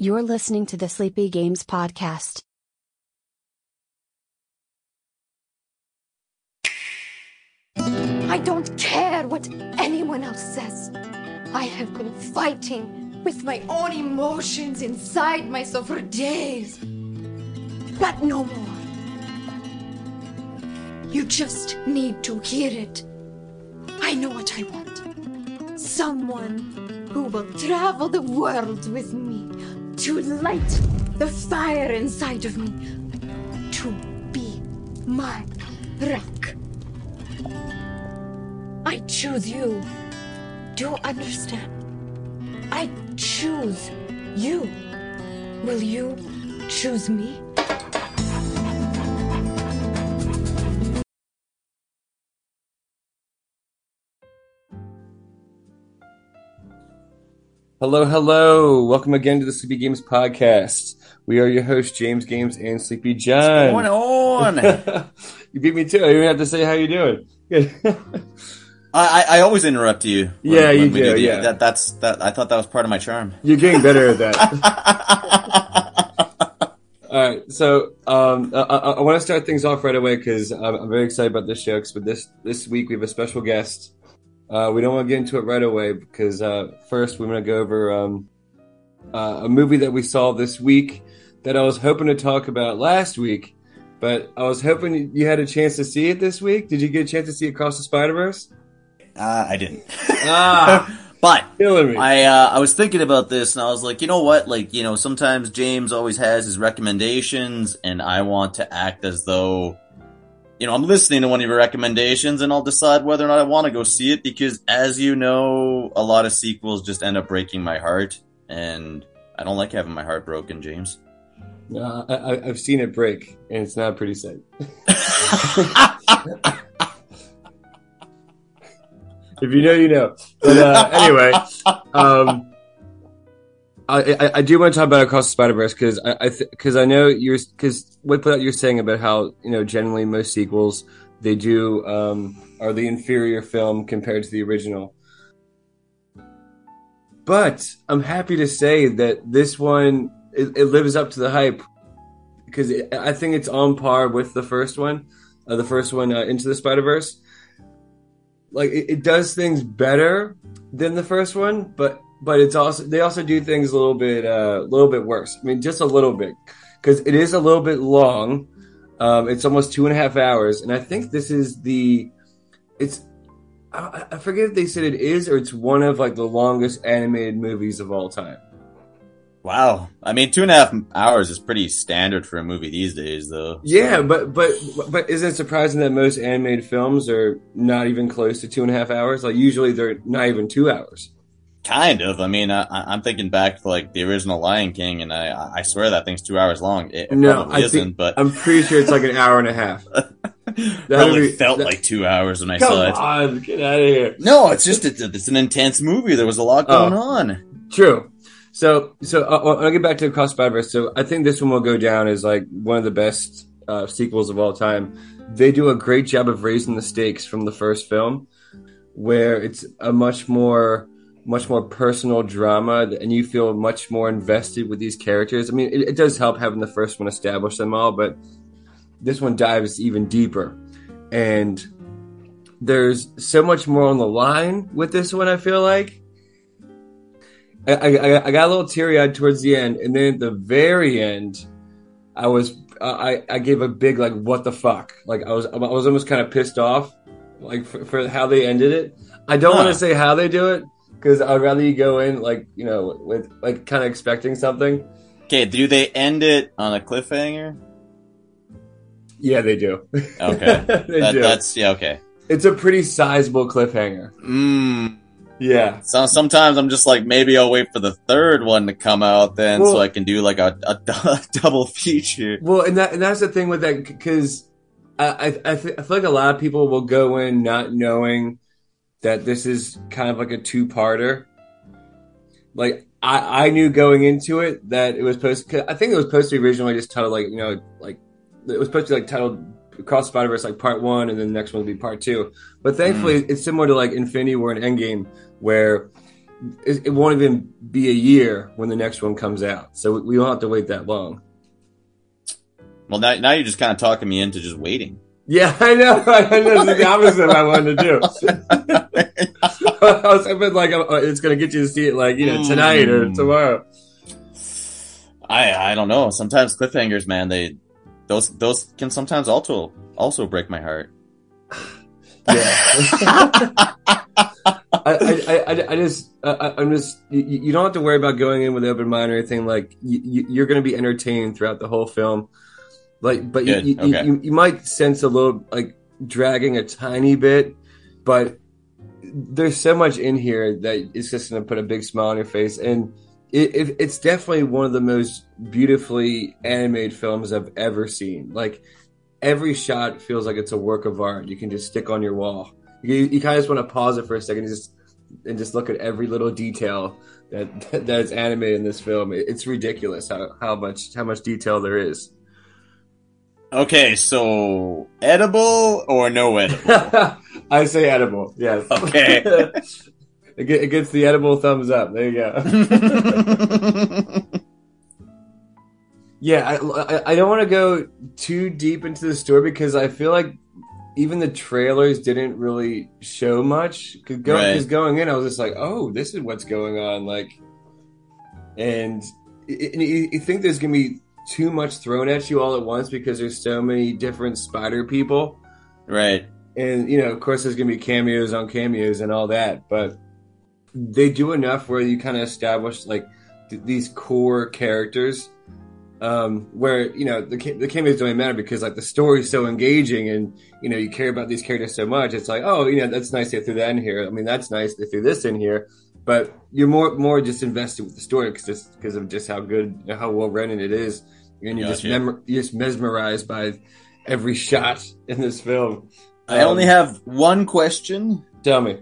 You're listening to the Sleepy Games Podcast. I don't care what anyone else says. I have been fighting with my own emotions inside myself for days. But no more. You just need to hear it. I know what I want. Someone who will travel the world with me to light the fire inside of me, to be my rock. I choose you. Do you understand? I choose you. Will you choose me? Hello, hello. Welcome again to the Sleepy Games Podcast. We are your hosts, James Games and Sleepy John. What's going on? you beat me too. I even have to say how you doing. Good. I, I always interrupt you. when- Yeah, you we do, the- yeah. that, that's that. I thought that was part of my charm. You're getting better at that. All right, so um, I, I, I want to start things off right away because I'm, I'm very excited about this show. 'cause with this this week we have a special guest. Uh, we don't want to get into it right away because uh, first we're going to go over um, uh, a movie that we saw this week that I was hoping to talk about last week, but I was hoping you had a chance to see it this week. Did you get a chance to see Across the Spider Verse? Uh, I didn't. Ah, but. I uh, I was thinking about this and I was like, you know what? Like, you know, sometimes James always has his recommendations, and I want to act as though. You know, I'm listening to one of your recommendations and I'll decide whether or not I want to go see it because as you know, a lot of sequels just end up breaking my heart and I don't like having my heart broken, James. Uh, I, I've seen it break, and it's not pretty sight. if you know, you know. But uh, anyway, um, I, I, I do want to talk about Across the Spider Verse because I because I, know you're because what what you're saying about how you know generally most sequels they do um, are the inferior film compared to the original. But I'm happy to say that this one it, it lives up to the hype because I think it's on par with the first one, uh, the first one uh, into the Spider Verse. Like it, it does things better than the first one, but but it's also they also do things a little bit a uh, little bit worse. I mean, just a little bit because it is a little bit long. Um, it's almost two and a half hours, and I think this is the it's I, I forget if they said it is or it's one of like the longest animated movies of all time. Wow. I mean, two and a half hours is pretty standard for a movie these days, though. Yeah, but but but isn't it surprising that most animated films are not even close to two and a half hours? Like usually they're not even two hours. Kind of. I mean, I, I'm thinking back to like the original Lion King, and I I swear that thing's two hours long. It, it No, probably I isn't, think but I'm pretty sure it's like an hour and a half. probably be- felt that- like two hours when I Come saw it. on, get out of here. No, it's just it's, it's an intense movie. There was a lot Oh. going on. True. So so uh, I'll get back to Across Spider-Verse. So I think this one will go down as like one of the best uh, sequels of all time. They do a great job of raising the stakes from the first film, where it's a much more much more personal drama, and you feel much more invested with these characters. I mean, it, it does help having the first one establish them all, but this one dives even deeper, and there's so much more on the line with this one. I feel like. I, I, I got a little teary eyed towards the end, and then at the very end, I was I, I gave a big like what the fuck like I was I was almost kind of pissed off like for, for how they ended it. I don't want to say how they do it because I'd rather you go in like you know with like kind of expecting something. Okay, do they end it on a cliffhanger? Yeah, they do. Okay, they that, do. that's yeah. Okay. It's a pretty sizable cliffhanger. Mm. Yeah. So sometimes I'm just like, maybe I'll wait for the third one to come out then, Well- so I can do like a, a, a double feature. Well, and that and that's the thing with that because I I I, th- I feel like a lot of people will go in not knowing that this is kind of like a two parter. Like I I knew going into it that it was supposed. I think it was supposed to be originally just titled like you know like it was supposed to be like titled Across Spider Verse like part one, and then the next one would be part two. But mm. thankfully, it's similar to like Infinity War and Endgame, where it, it won't even be a year when the next one comes out, so we, we don't have to wait that long. Well, now, now you're just kind of talking me into just waiting. Yeah, I know. I know. It's the opposite of what I wanted to do. I was hoping like uh, it's going to get you to see it like you know tonight or Mm. tomorrow. I I don't know. Sometimes cliffhangers, man, they those those can sometimes also also break my heart. Yeah. I, I, I, I just, I, I'm just, you, you don't have to worry about going in with an open mind or anything. Like, you, you- you're going to be entertained throughout the whole film. Like, but you, you, okay. you, you might sense a little, like, dragging a tiny bit, but there's so much in here that it's just going to put a big smile on your face. And it, it, it's definitely one of the most beautifully animated films I've ever seen. Like, every shot feels like it's a work of art. You can just stick on your wall. You, you kind of just want to pause it for a second and just and just look at every little detail that that's animated in this film. It- It's ridiculous how, how much how much detail there is. Okay, so edible or no edible? I say edible. Yes. Okay. it, gets the edible thumbs up. There you go. Yeah, I, I, I don't want to go too deep into the story because I feel like even the trailers didn't really show much. Because go, Right. going in, I was just like, oh, this is what's going on. Like, and, and you, you think there's going to be too much thrown at you all at once because there's so many different spider people. right. And, you know, of course, there's going to be cameos on cameos and all that. But they do enough where you kind of establish, like, th- these core characters um, where you know the the cameos don't even matter because like the story's so engaging and you know you care about these characters so much. It's like oh you know that's nice they threw that in here. I mean that's nice they threw this in here, but you're more more just invested with the story because because of just how good how well written it is, and you're just mem- you're just mesmerized by every shot in this film. I only Um, have one question. tell me.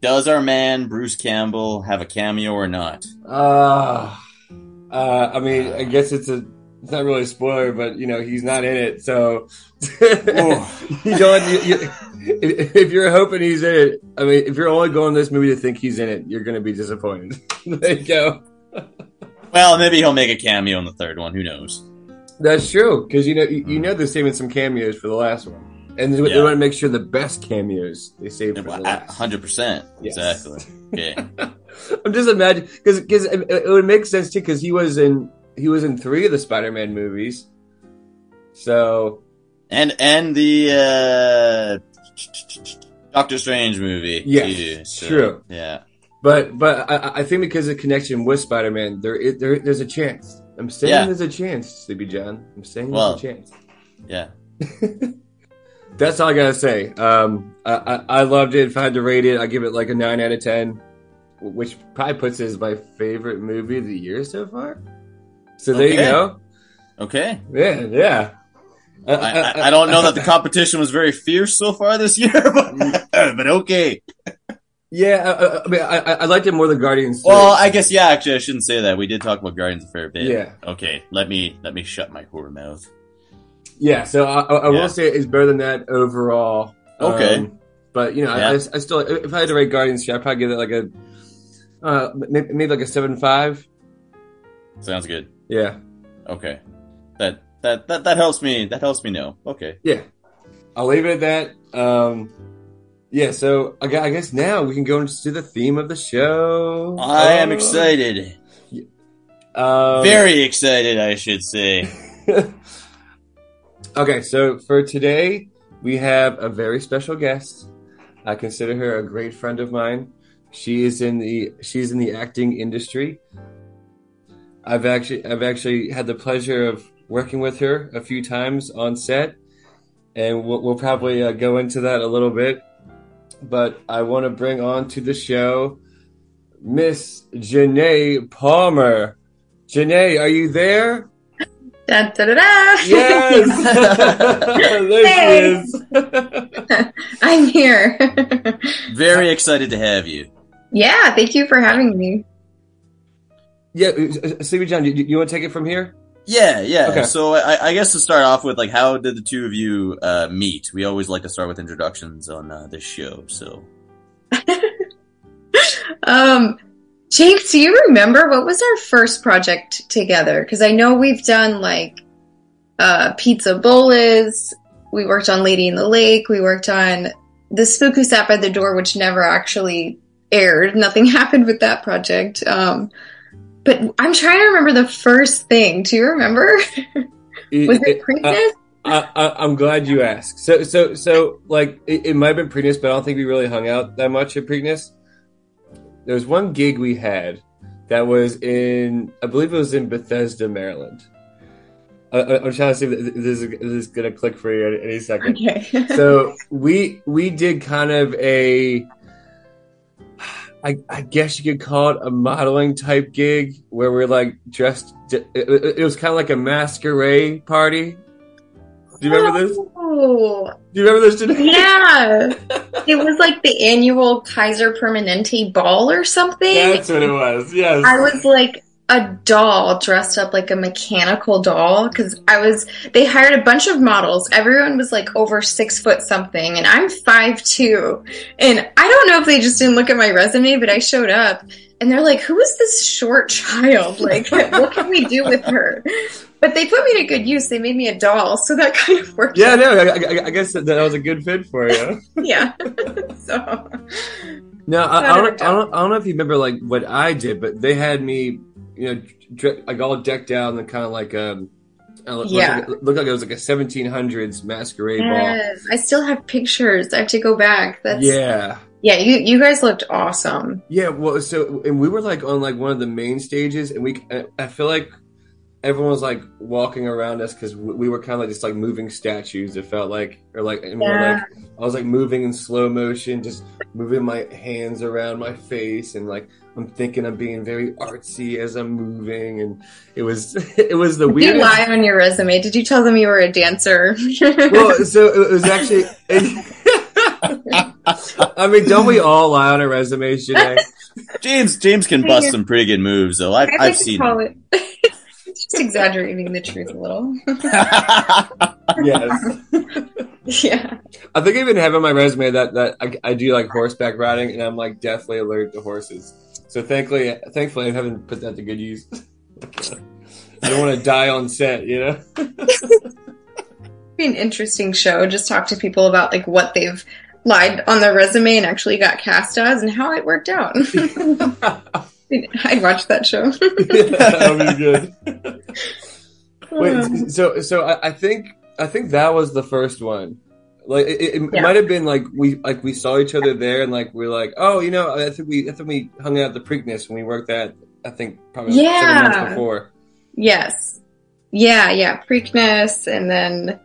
Does our man Bruce Campbell have a cameo or not? Uh, uh, I mean, I guess it's a, it's not really a spoiler, but you know, he's not in it, so you don't. You, you, if, if you're hoping he's in it, I mean, if you're only going to this movie to think he's in it, you're going to be disappointed. there you go. Well, maybe he'll make a cameo in the third one. Who knows? That's true because you know you, you know they're saving some cameos for the last one, and they, they want to make sure the best cameos they save for the last. Hundred percent. Exactly. Okay. I'm just imagining because because it, it would make sense too because he was in he was in three of the Spider-Man movies, so and and the uh, Doctor Strange movie. Yes, too, so, true. Yeah. But but I, I think because of the connection with Spider Man, there, is- there there's a chance. I'm saying Yeah. there's a chance, Sleepy John. I'm saying Well- there's a chance. Yeah. That's all I gotta say. Um, I, I, I loved it. If I had to rate it, I give it like a nine out of ten, which probably puts it as my favorite movie of the year so far. So there you go. Okay. Yeah, yeah. Uh, I, uh, I, I don't know uh, that the competition was very fierce so far this year, but, mm. but okay. Yeah, I, I, I mean, I, I liked it more than Guardians. 3. Well, I guess yeah. Actually, I shouldn't say that. We did talk about Guardians a fair bit. Yeah. Okay. Let me let me shut my whore mouth. Yeah, so I, I, I Yeah. will say it's better than that overall. Okay. Um, but you know, Yeah. I, I still, if I had to rate Guardians, I'd probably give it like a, uh, maybe, maybe like a seven five. Sounds good. Yeah, Okay. That that that that helps me. That helps me know. Okay. yeah. I'll leave it at that. Um, yeah. So I guess now we can go into the theme of the show. I am Oh. excited. Um, Very excited, I should say. okay, so for today, we have a very special guest. I consider her a great friend of mine. She is in the she's in the acting industry. I've actually I've actually had the pleasure of working with her a few times on set, and we'll, we'll probably uh, go into that a little bit. But I want to bring on to the show Miss Janae Palmer. Janae, are you there? Da, da, da, da. Yes! there she is. I'm here. Very excited to have you. yeah, thank you for having me. yeah, uh, uh, Sleepy John, you, you want to take it from here? Yeah, yeah. Okay. So I, I guess to start off with, like, how did the two of you uh, meet? We always like to start with introductions on uh, this show. So Um, James, do you remember what was our first project together? Because I know we've done like uh, Pizza Boli's. We worked on Lady in the Lake. We worked on The Spook Who Sat by the Door, which never actually aired. Nothing happened with that project. Um, but I'm trying to remember the first thing. Do you remember? was it uh, Preakness? I, I, I'm glad you asked. So, so, so, like, it, it might have been Preakness, but I don't think we really hung out that much at Preakness. There was one gig we had that was in, I believe it was in Bethesda, Maryland. I, I'm trying to see if this is, this is gonna click for you any second. okay. so we we did kind of a I, I guess you could call it a modeling type gig where we're like dressed it, it- it was kind of like a masquerade party. Do you remember this? Oh, do you remember this today yeah. it was like the annual Kaiser Permanente ball or something. that's what it was yes. I was like a doll dressed up like a mechanical doll because I was. They hired a bunch of models. Everyone was like over six foot something, and I'm five two. And I don't know if they just didn't look at my resume, but I showed up, and they're like, "Who is this short child? Like, what can we do with her?" But they put me to good use. They made me a doll, so that kind of worked. yeah out. no I, I, I guess that, that was a good fit for you yeah. so No, I, I, don't, I don't. I don't know if you remember like what I did, but they had me, you know, dre- like all decked out and kind of like um, it looked Yeah. like, it looked like it was like a 1700s masquerade yes, I still have pictures. I have to go back. That's Yeah, Yeah, you you guys looked awesome. yeah. Well, so and we were like on like one of the main stages, and we. I feel like everyone was like walking around us because we, we were kind of like just like moving statues. It felt like, or like, and we were Yeah. like, I was like moving in slow motion, just moving my hands around my face, and like I'm thinking I'm being very artsy as I'm moving, and it was it was the Did you weirdest. lie on your resume? Did you tell them you were a dancer? Well, so it was actually. I mean, don't we all lie on our resumes, Janae? James James can bust some pretty good moves though. I've, I I've like to seen. Just exaggerating the truth a little. Yes. yeah. I think I even have on my resume that that I, I do like horseback riding, and I'm like deathly allergic to horses. So thankfully, thankfully, I haven't put that to good use. I don't want to die on set, you know. Be an interesting show. Just talk to people about like what they've lied on their resume and actually got cast as and how it worked out. I'd watch that show. that would be good. Wait, um. so so I, I think I think that was the first one. Like it, it Yeah. might have been like we like we saw each other there, and like we're like, oh, you know, I think we I think we hung out at the Preakness when we worked that. I think probably seven Yeah. months before. Yes. Yeah, yeah. Preakness. And then,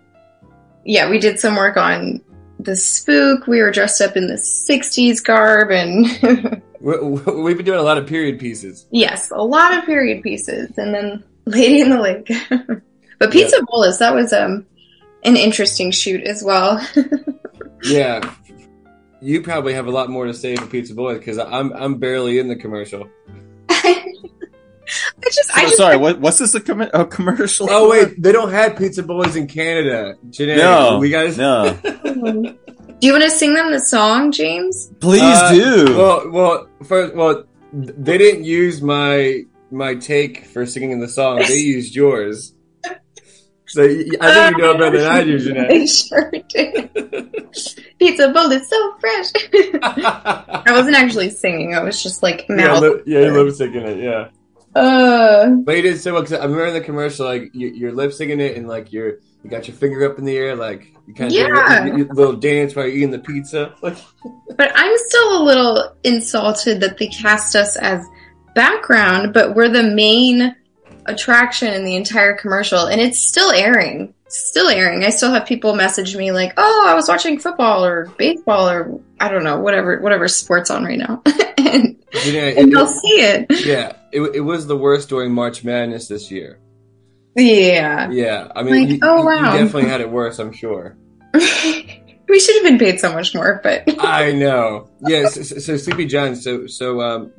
yeah, we did some work on the spook. We were dressed up in the 60s garb. And we we've been doing a lot of period pieces. yes, a lot of period pieces. And then Lady in the Lake. but Pizza Boli's, that was um, an interesting shoot as well. Yeah. You probably have a lot more to say for Pizza Boy because I'm I'm barely in the commercial. I just, I Oh, just, sorry, what, what's this a, com- a commercial? Oh wait, they don't have Pizza Boys in Canada. Janae, no, we guys. no. Do you want to sing them the song, James? Please Uh, do. Well, well, first, well, they didn't use my my take for singing the song. They used yours. So I think you know better than I do, Janae. They sure did. Pizza Bowl is so fresh. I wasn't actually singing. I was just like yeah, mouth. li- yeah, you lip syncing it, yeah. Uh, But you did so well because I remember in the commercial, like you, you're lip syncing it, and like you're you got your finger up in the air, like you kind of Yeah. doing a, a little dance while you're eating the pizza. But I'm still a little insulted that they cast us as background, but we're the main attraction in the entire commercial, and it's still airing. Still airing. I still have people message me like, "Oh, I was watching football or baseball or I don't know, whatever, whatever sports on right now," and, Janae, and it- they'll see it. yeah, it, it was the worst during March Madness this year. Yeah. Yeah, I mean, Like, you, oh, wow. you definitely had it worse, I'm sure. we should have been paid so much more, but I know. Yes. so, so, so Sleepy John. So so um,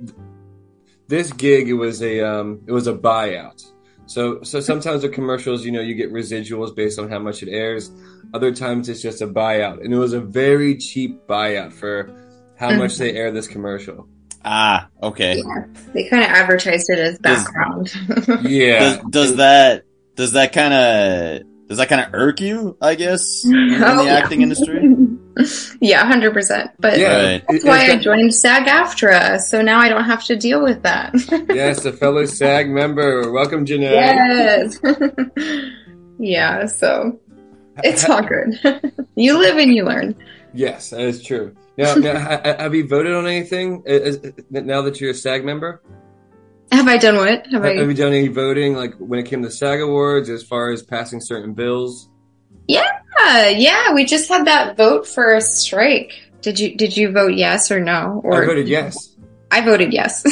this gig it was a um, it was a buyout. So so sometimes with commercials, you know, you get residuals based on how much it airs. Other times it's just a buyout, and it was a very cheap buyout for how much they air this commercial. Ah, okay. Yeah. They kind of advertised it as Does- background. Yeah. Does, does that does that kind of does that kind of irk you? I guess in, in Oh, the yeah. acting industry. yeah, hundred percent. But yeah. That's It- why I joined SAG-AFTRA, so now I don't have to deal with that. yes, a fellow SAG member. Welcome, Janae. yes. yeah. So it's all good. you live and you learn. Yes, that is true. Now, now ha- ha- have you voted on anything uh, now that you're a SAG member? Have I done what? Have Have I? you done any voting, like when it came to SAG awards, as far as passing certain bills? Yeah, yeah. We just had that vote for a strike. Did you did you vote yes or no? Or I voted yes. I voted yes.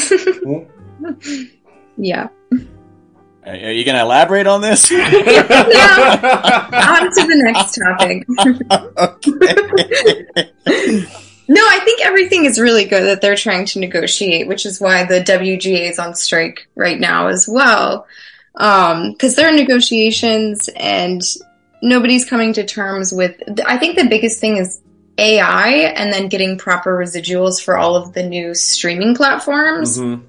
Hmm? yeah. Are, are you gonna elaborate on this? no. On to the next topic. okay. No, I think everything is really good that they're trying to negotiate, which is why the WGA is on strike right now as well. Um, because there are negotiations and nobody's coming to terms with. I think the biggest thing is AI and then getting proper residuals for all of the new streaming platforms. Mm-hmm.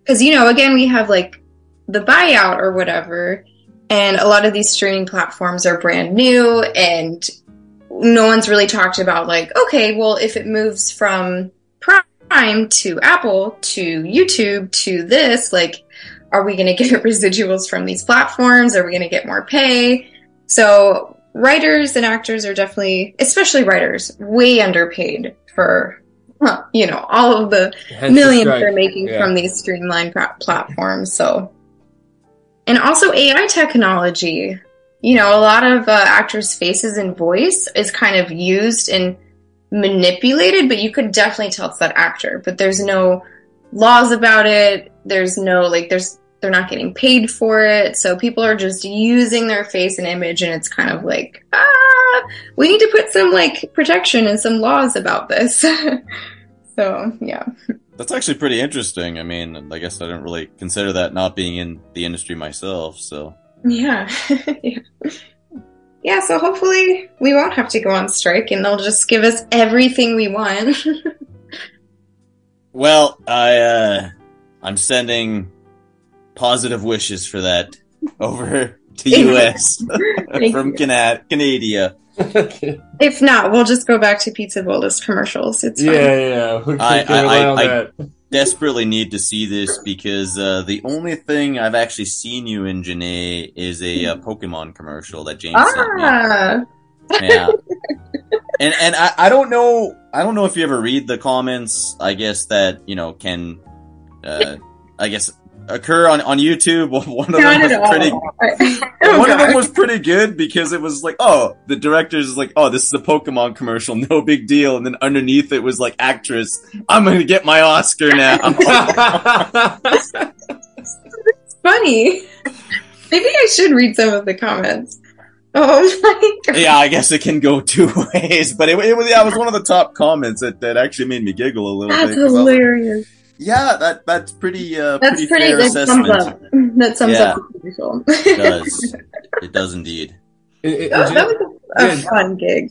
Because you know again we have like the buyout or whatever and a lot of these streaming platforms are brand new and no one's really talked about like okay well if it moves from prime to apple to youtube to this like are we going to get residuals from these platforms are we going to get more pay so writers and actors are definitely especially writers way underpaid for you know all of the Hence millions strike. they're making Yeah. from these streamlined platforms. So, and also AI technology. You know, a lot of uh, actors' faces and voice is kind of used and manipulated, but you could definitely tell it's that actor. But there's no laws about it. There's no like, there's they're not getting paid for it, so people are just using their face and image, and it's kind of like, ah, we need to put some like protection and some laws about this. so yeah. That's actually pretty interesting. I mean, I guess I didn't really consider that not being in the industry myself. So Yeah. yeah. Yeah, so hopefully we won't have to go on strike and they'll just give us everything we want. Well, I uh I'm sending positive wishes for that over to US from you. Cana- Canada. if not, we'll just go back to Pizza Boli's commercials. It's yeah, fine. yeah, yeah. We I- can I- rely I- on I- that. Desperately need to see this because uh, the only thing I've actually seen you in, Janae, is a uh, Pokemon commercial that James sent me. Ah, Yeah. and and I, I don't know I don't know if you ever read the comments, I guess that, you know, can uh I guess occur on, on YouTube. One of them was pretty Oh, one of them was pretty good because it was like, oh, the director's is like, oh, this is a Pokemon commercial, no big deal. And then underneath it was like, actress, I'm gonna get my Oscar now. funny. Maybe I should read some of the comments. Oh my god. yeah, I guess it can go two ways, but it, it was yeah, it was one of the top comments that, that actually made me giggle a little That's bit. 'cause I was like, hilarious. Yeah, that that's pretty uh, That's pretty, pretty, fair that sums assessment. up. That sums Yeah. up the. It does. It does indeed. It- it- Oh, did that you- was a, a Yeah. fun gig.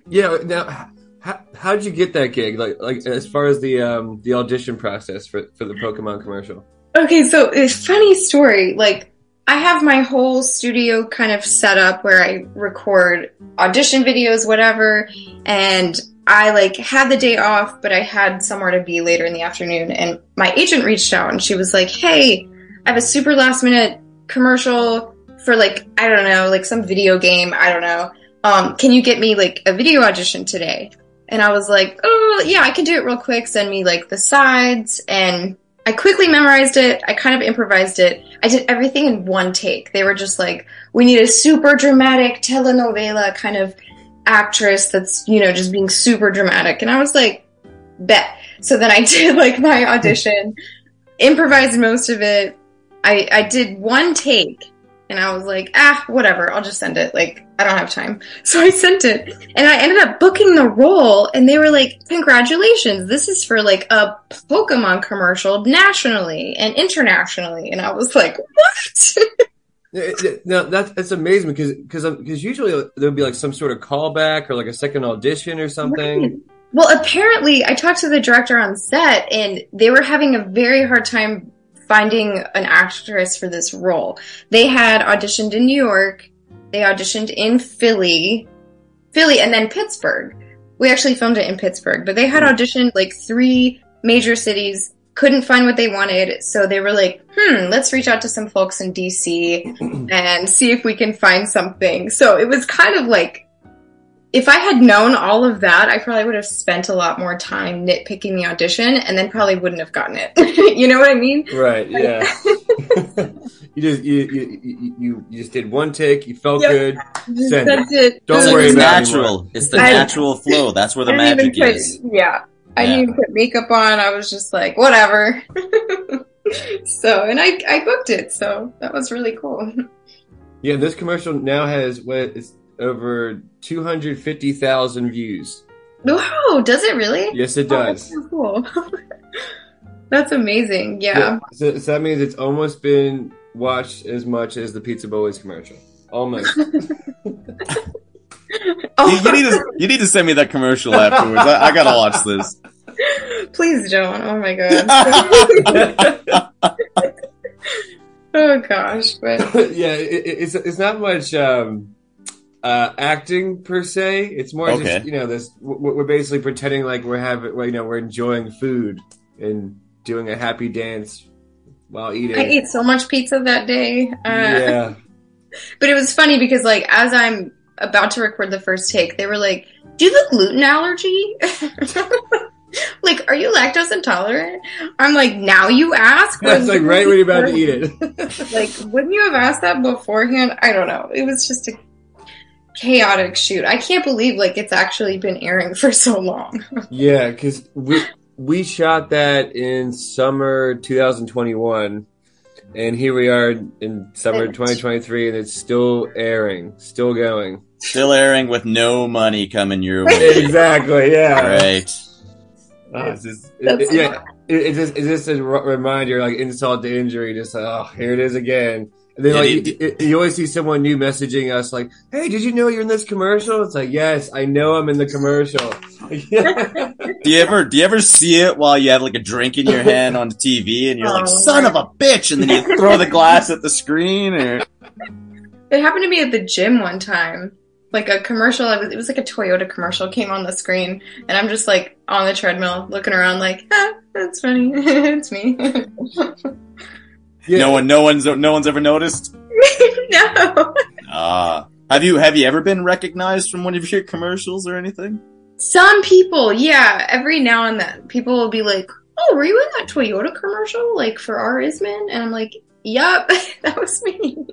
yeah. Now, how, how'd you get that gig? Like, like as far as the um the audition process for for the Pokemon commercial. Okay, so it's funny story. Like, I have my whole studio kind of set up where I record audition videos, whatever, and I like had the day off, but I had somewhere to be later in the afternoon. And my agent reached out and she was like, "Hey, I have a super last minute commercial for like I don't know, like some video game. I don't know. Um, can you get me like a video audition today?" And I was like, "Oh yeah, I can do it real quick. Send me like the sides and." I quickly memorized it. I kind of improvised it. I did everything in one take. They were just like, we need a super dramatic telenovela kind of actress that's, you know, just being super dramatic. And I was like, bet. So then I did like my audition, improvised most of it. I, I did one take and I was like, ah, whatever. I'll just send it. Like, I don't have time. So I sent it and I ended up booking the role and they were like, congratulations. This is for like a Pokemon commercial nationally and internationally. And I was like, what? It- it- No, that's that's amazing because because because usually there'll be like some sort of callback or like a second audition or something. Well, apparently, I talked to the director on set, and they were having a very hard time finding an actress for this role. They had auditioned in New York, they auditioned in Philly, Philly, and then Pittsburgh. We actually filmed it in Pittsburgh, but they had hmm. auditioned like three major cities, couldn't find what they wanted, so they were like, hmm, let's reach out to some folks in DC and see if we can find something. So it was kind of like if I had known all of that, I probably would have spent a lot more time nitpicking the audition and then probably wouldn't have gotten it. you know what I mean? Right. Yeah. you just you, you you you just did one take. You felt Yep. good. Send That's it. Don't It's, worry it's about it natural. It's the I- natural flow. That's where the magic even put, is. Yeah. I Yeah. didn't even put makeup on. I was just like, whatever. so, and I, I booked it. So that was really cool. Yeah. This commercial now has what is over two hundred fifty thousand views. Wow. Does it really? Yes, it Oh, that's does. so cool. that's amazing. Yeah. So, so that means it's almost been watched as much as the Pizza Boys commercial. Almost. Oh, You, you need to you need to send me that commercial afterwards. I, I gotta watch this. please don't. Oh my god. oh gosh. But yeah, it, it- it's it's not much um, uh, acting per se. It's more Okay. just you know this. We're we're basically pretending like we're having, well, you know, we're enjoying food and doing a happy dance while eating. I ate so much pizza that day. Uh, yeah, But it was funny because, like, as I'm about to record the first take, they were like, "Do you have a gluten allergy?" like, are you lactose intolerant? I'm like, now you ask. that's like right when you're about to eat it. Like, wouldn't you have asked that beforehand? I don't know. It was just a chaotic shoot. I can't believe like it's actually been airing for so long. yeah, because we we shot that in summer 2021. And here we are in summer 2023, and it's still airing, still going. Still airing with no money coming your way. Exactly, yeah. Right. Uh, it's just, it, it- yeah, it, it's just it's just a r- reminder, like insult to injury. Just like, oh, here it is again. And then Yeah, like you- you, you- you always see someone new messaging us, like, "Hey, did you know you're in this commercial?" It's like, yes, I know I'm in the commercial. Do you ever do you ever see it while you have like a drink in your hand on the TV and you're like, Oh, son my- of a bitch, and then you throw the glass at the screen or It happened to me at the gym one time. Like a commercial, it was, it was like a Toyota commercial came on the screen, and I'm just like on the treadmill looking around, like, ah, that's funny, it's me. yeah, no one no one's no one's ever noticed? no. Ah. have you have you ever been recognized from one of your commercials or anything? Some people, yeah, every now and then, people will be like, "Oh, were you in that Toyota commercial, like for Ourisman?" And I'm like, "Yup, that was me."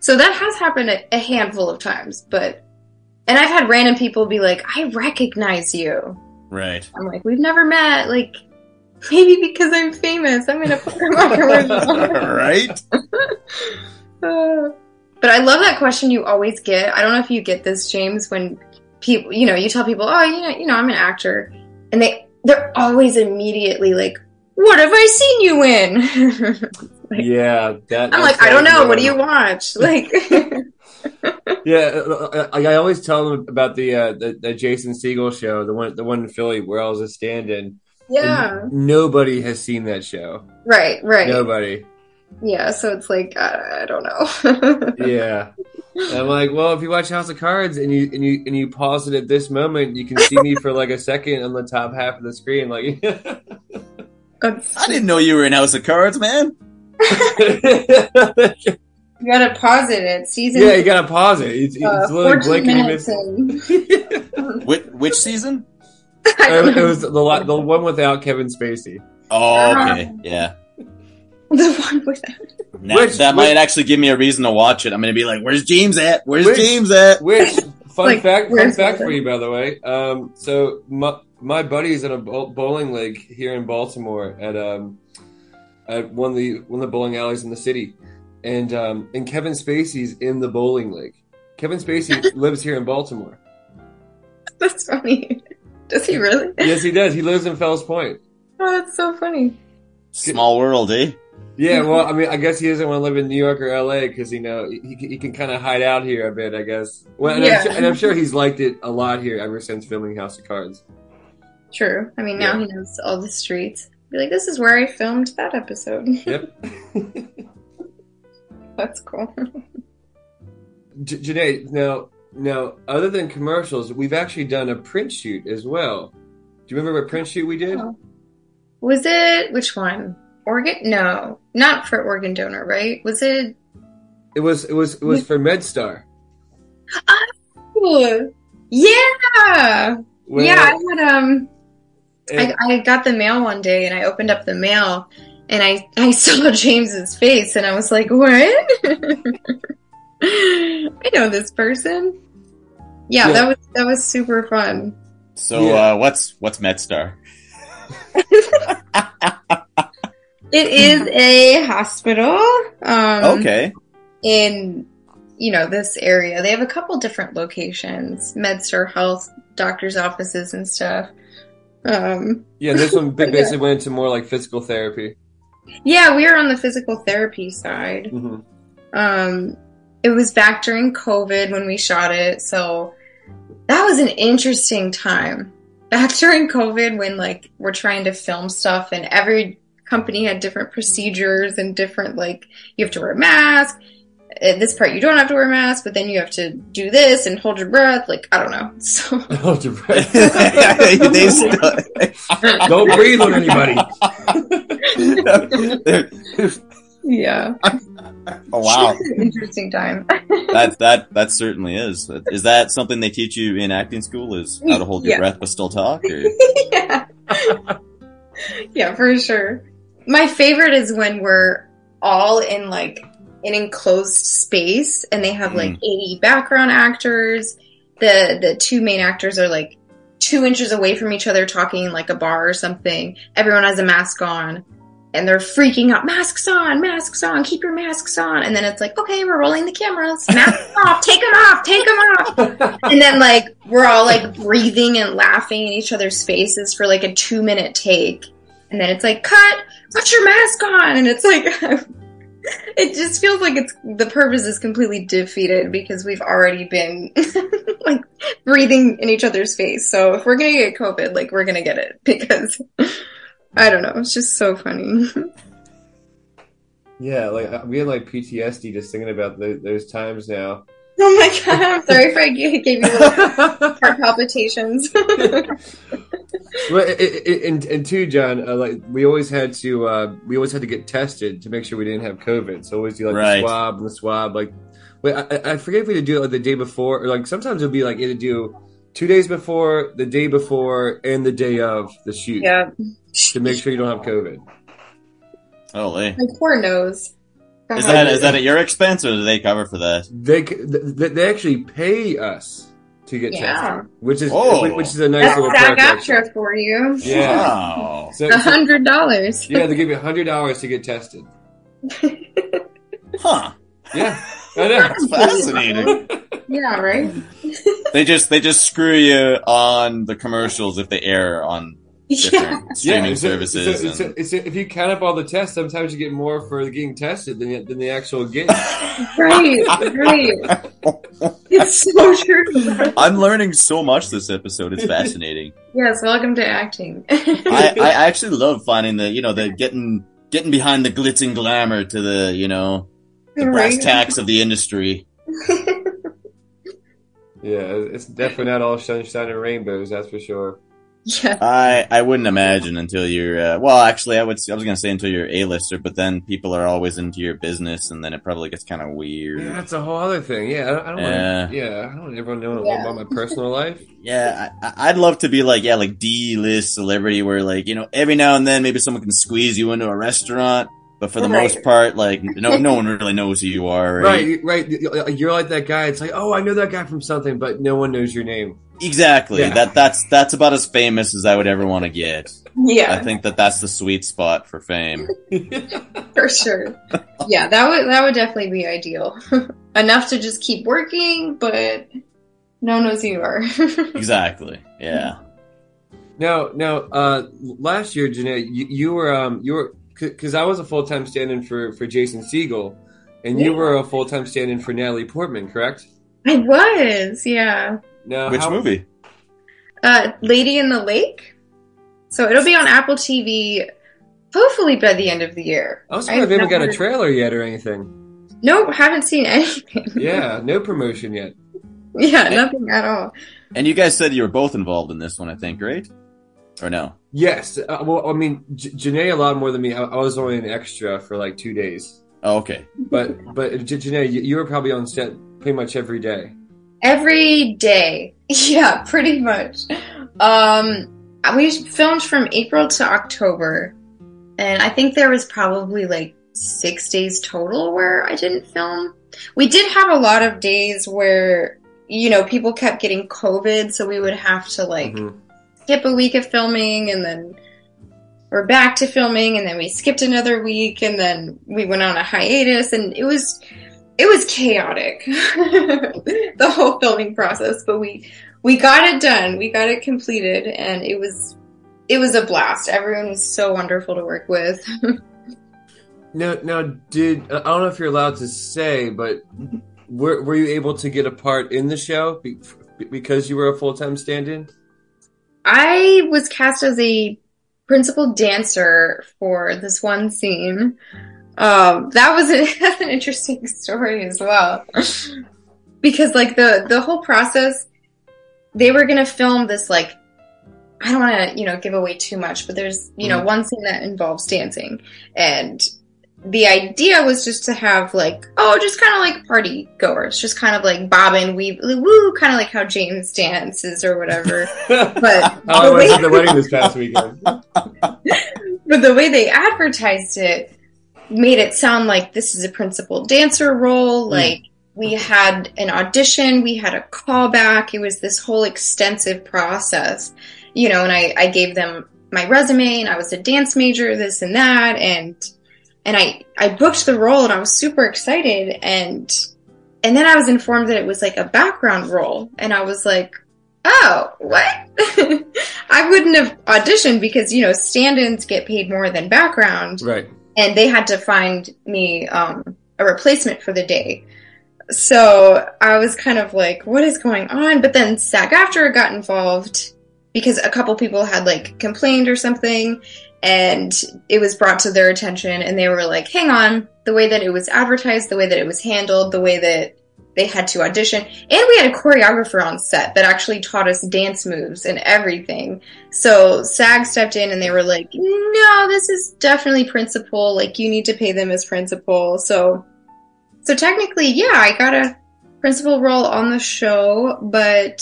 So that has happened a, a handful of times, but and I've had random people be like, "I recognize you." Right. I'm like, "We've never met." Like, maybe because I'm famous, I'm gonna put them on commercial. right? Uh, but I love that question you always get. I don't know if you get this, James, when people, you know, you tell people, "Oh, you know, you know, I'm an actor," and they they're always immediately like, "What have I seen you in?" yeah. That, I'm like, "I don't know. What do you watch?" Like, Yeah, uh, I, I always tell them about the, uh, the the Jason Segel show, the one the one in Philly where I was a stand-in. Yeah, And nobody has seen that show. right, right, Nobody. yeah. So it's like, I, I don't know. Yeah. And I'm like, well, if you watch House of Cards and you and you and you pause it at this moment, you can see me for like a second on the top half of the screen. Like, I didn't know you were in House of Cards, man. you gotta pause it at season. Yeah, you gotta pause it. It's, uh, it's literally 14 blinking minutes in. Which, which season? I don't It was the the one without Kevin Spacey. Oh, okay. Yeah. the one with Now, Which- that which- might actually give me a reason to watch it. I'm going to be like, where's James at? Where's Which- James at? Which fun Like, fact? Fun where's fact my- for you, by the way. Um, so my my buddy's in a bowling league here in Baltimore at um at one of the one of the bowling alleys in the city, and um and Kevin Spacey's in the bowling league. Kevin Spacey lives here in Baltimore. That's funny. Does he really? Yes, he does. He lives in Fells Point. Oh, that's so funny. Small world, eh? Yeah, well, I mean, I guess he doesn't want to live in New York or LA because you know he, he can kind of hide out here a bit. I guess. Well, and, Yeah. I'm sure, and I'm sure he's liked it a lot here ever since filming House of Cards. True. I mean, now Yeah. he knows all the streets. Be like, this is where I filmed that episode. Yep. That's cool. J- Janae, now, now, other than commercials, we've actually done a print shoot as well. Do you remember what print shoot we did? Oh. Was it which one? Organ? No, not for organ donor, right? Was it? It was, it was, it was for MedStar. Ooh, yeah, Where- yeah. I had um, I, I got the mail one day and I opened up the mail and I I saw James's face and I was like, what? I know this person. Yeah, Yeah. that was that was super fun. So Yeah. uh, what's what's MedStar? It is a hospital. Um, Okay. in you know this area they have a couple different locations medstar health doctors offices and stuff um yeah, this one big Yeah. basically went into more like physical therapy. yeah we were on the physical therapy side hmm um it was back during covid when we shot it so that was an interesting time back during covid when like we're trying to film stuff and every company had different procedures and different like you have to wear a mask at this part you don't have to wear a mask but then you have to do this and hold your breath like i don't know so Hold your breath. Don't breathe on anybody. yeah oh wow, interesting time that that that certainly is. Is that something they teach you in acting school? Is how to hold your Yeah. breath but still talk? Yeah. yeah, for sure. My favorite is when we're all in like an enclosed space and they have like mm. 80 background actors. The the two main actors are like two inches away from each other talking in like a bar or something. Everyone has a mask on. And they're freaking out, masks on, masks on, keep your masks on. And then it's like, okay, we're rolling the cameras. Masks off, take them off, take them off and then like we're all like breathing and laughing in each other's faces for like a two minute take and then it's like cut put your mask on and it's like it just feels like it's the purpose is completely defeated because we've already been like breathing in each other's face so if we're gonna get covid like we're gonna get it because i don't know it's just so funny Yeah, like uh, we had like PTSD just thinking about tho- those times now. oh my god i'm sorry if i gave gave you little heart palpitations Well, and and two, John, uh, like we always had to, uh, we always had to get tested to make sure we didn't have COVID. So always do like Right. the swab and the swab. Like, wait, I, I- I forget if we had to do it like the day before, or like sometimes it'd be like you had to do two days before, the day before, and the day of the shoot yeah to make sure you don't have COVID. Holy. my poor nose Is that is that at your expense or do they cover for that? They c- they actually pay us to get Yeah. tested, which is Oh. which is a nice That's little SAG perk. for you. Yeah. Wow. So, A hundred dollars. yeah, they give you hundred dollars to get tested. Huh. Yeah, I know. That's fascinating. Yeah, right. they just they just screw you on the commercials if they air on Yeah, different streaming it's services. it's a- it's a- and- it's a- if you count up all the tests, sometimes you get more for getting tested than, than the actual game. right, right. It's so true. I'm learning so much this episode. It's fascinating. Yes, welcome to acting. I, I actually love finding the you know the getting getting behind the glitz and glamour to the you know the brass tacks of the industry. Yeah, it's definitely not all sunshine and rainbows, that's for sure. Yeah, I I wouldn't imagine until you're uh, well actually I would I was gonna say until you're a lister, but then people are always into your business, and then it probably gets kind of weird. Yeah, that's a whole other thing. Yeah, I don't, I don't Yeah. want. Yeah, I don't want everyone knowing Yeah. about my personal life. Yeah, I, I- I'd love to be like, yeah, like D-list celebrity where like, you know, every now and then maybe someone can squeeze you into a restaurant, but for the Right. most part, like, no, no one really knows who you are, right? Right, right. You're like that guy. It's like, oh, I know that guy from something, but no one knows your name. Exactly. Yeah. That, that's, that's about as famous as I would ever want to get. Yeah. I think that that's the sweet spot for fame. for sure. Yeah, that would that would definitely be ideal. Enough to just keep working, but no one knows who you are. Exactly. Yeah. Now, now, uh, last year, Janae, you, you were, um, you were, because I was a full time stand-in for for Jason Segel, and you Yeah. were a full time stand-in for Natalie Portman, correct? I was, yeah. Now, Which how- movie? Uh, Lady in the Lake. So it'll be on Apple TV, hopefully by the end of the year. I'm surprised we I've haven't got a trailer yet or anything. Nope, haven't seen anything. Yeah, no promotion yet. yeah, nothing at all. And you guys said you were both involved in this one, I think, right? Or no? Yes. Uh, well, I mean, J- Janae a lot more than me. I, I was only an extra for like two days. Oh, okay. But but J- Janae, you, you were probably on set pretty much every day. Every day. Yeah, pretty much. Um, we filmed from April to October, and I think there was probably like six days total where I didn't film. We did have a lot of days where, you know, people kept getting COVID, so we would have to like Mhm. skip a week of filming and then we're back to filming and then we skipped another week and then we went on a hiatus and it was it was chaotic the whole filming process but we we got it done we got it completed and it was it was a blast everyone was so wonderful to work with Now, now, did I don't know if you're allowed to say, but were were you able to get a part in the show be, because you were a full time stand-in? I was cast as a principal dancer for this one scene. Um, that was a, that's an interesting story as well, because like the the whole process, they were gonna film this like I don't want to you know give away too much, but there's you know Mhm. one scene that involves dancing, and the idea was just to have like oh just kind of like party goers, just kind of like bob and weave woo, kind of like how James dances or whatever. But I was at the wedding this past weekend. but the way they advertised it made it sound like this is a principal dancer role Hmm. like we had an audition we had a callback it was this whole extensive process you know and i, I gave them my resume and i was a dance major this and that and and i i booked the role and i was super excited and and then i was informed that it was like a background role and i was like oh what i wouldn't have auditioned because you know stand-ins get paid more than background Right. And they had to find me um, a replacement for the day. So I was kind of like, what is going on? But then SAG-AFTRA got involved because a couple people had like complained or something, and it was brought to their attention, and they were like, hang on, the way that it was advertised, the way that it was handled, the way that they had to audition, and we had a choreographer on set that actually taught us dance moves and everything. So SAG stepped in and they were like, no, this is definitely principal. Like you need to pay them as principal. So, so technically, yeah, I got a principal role on the show, but,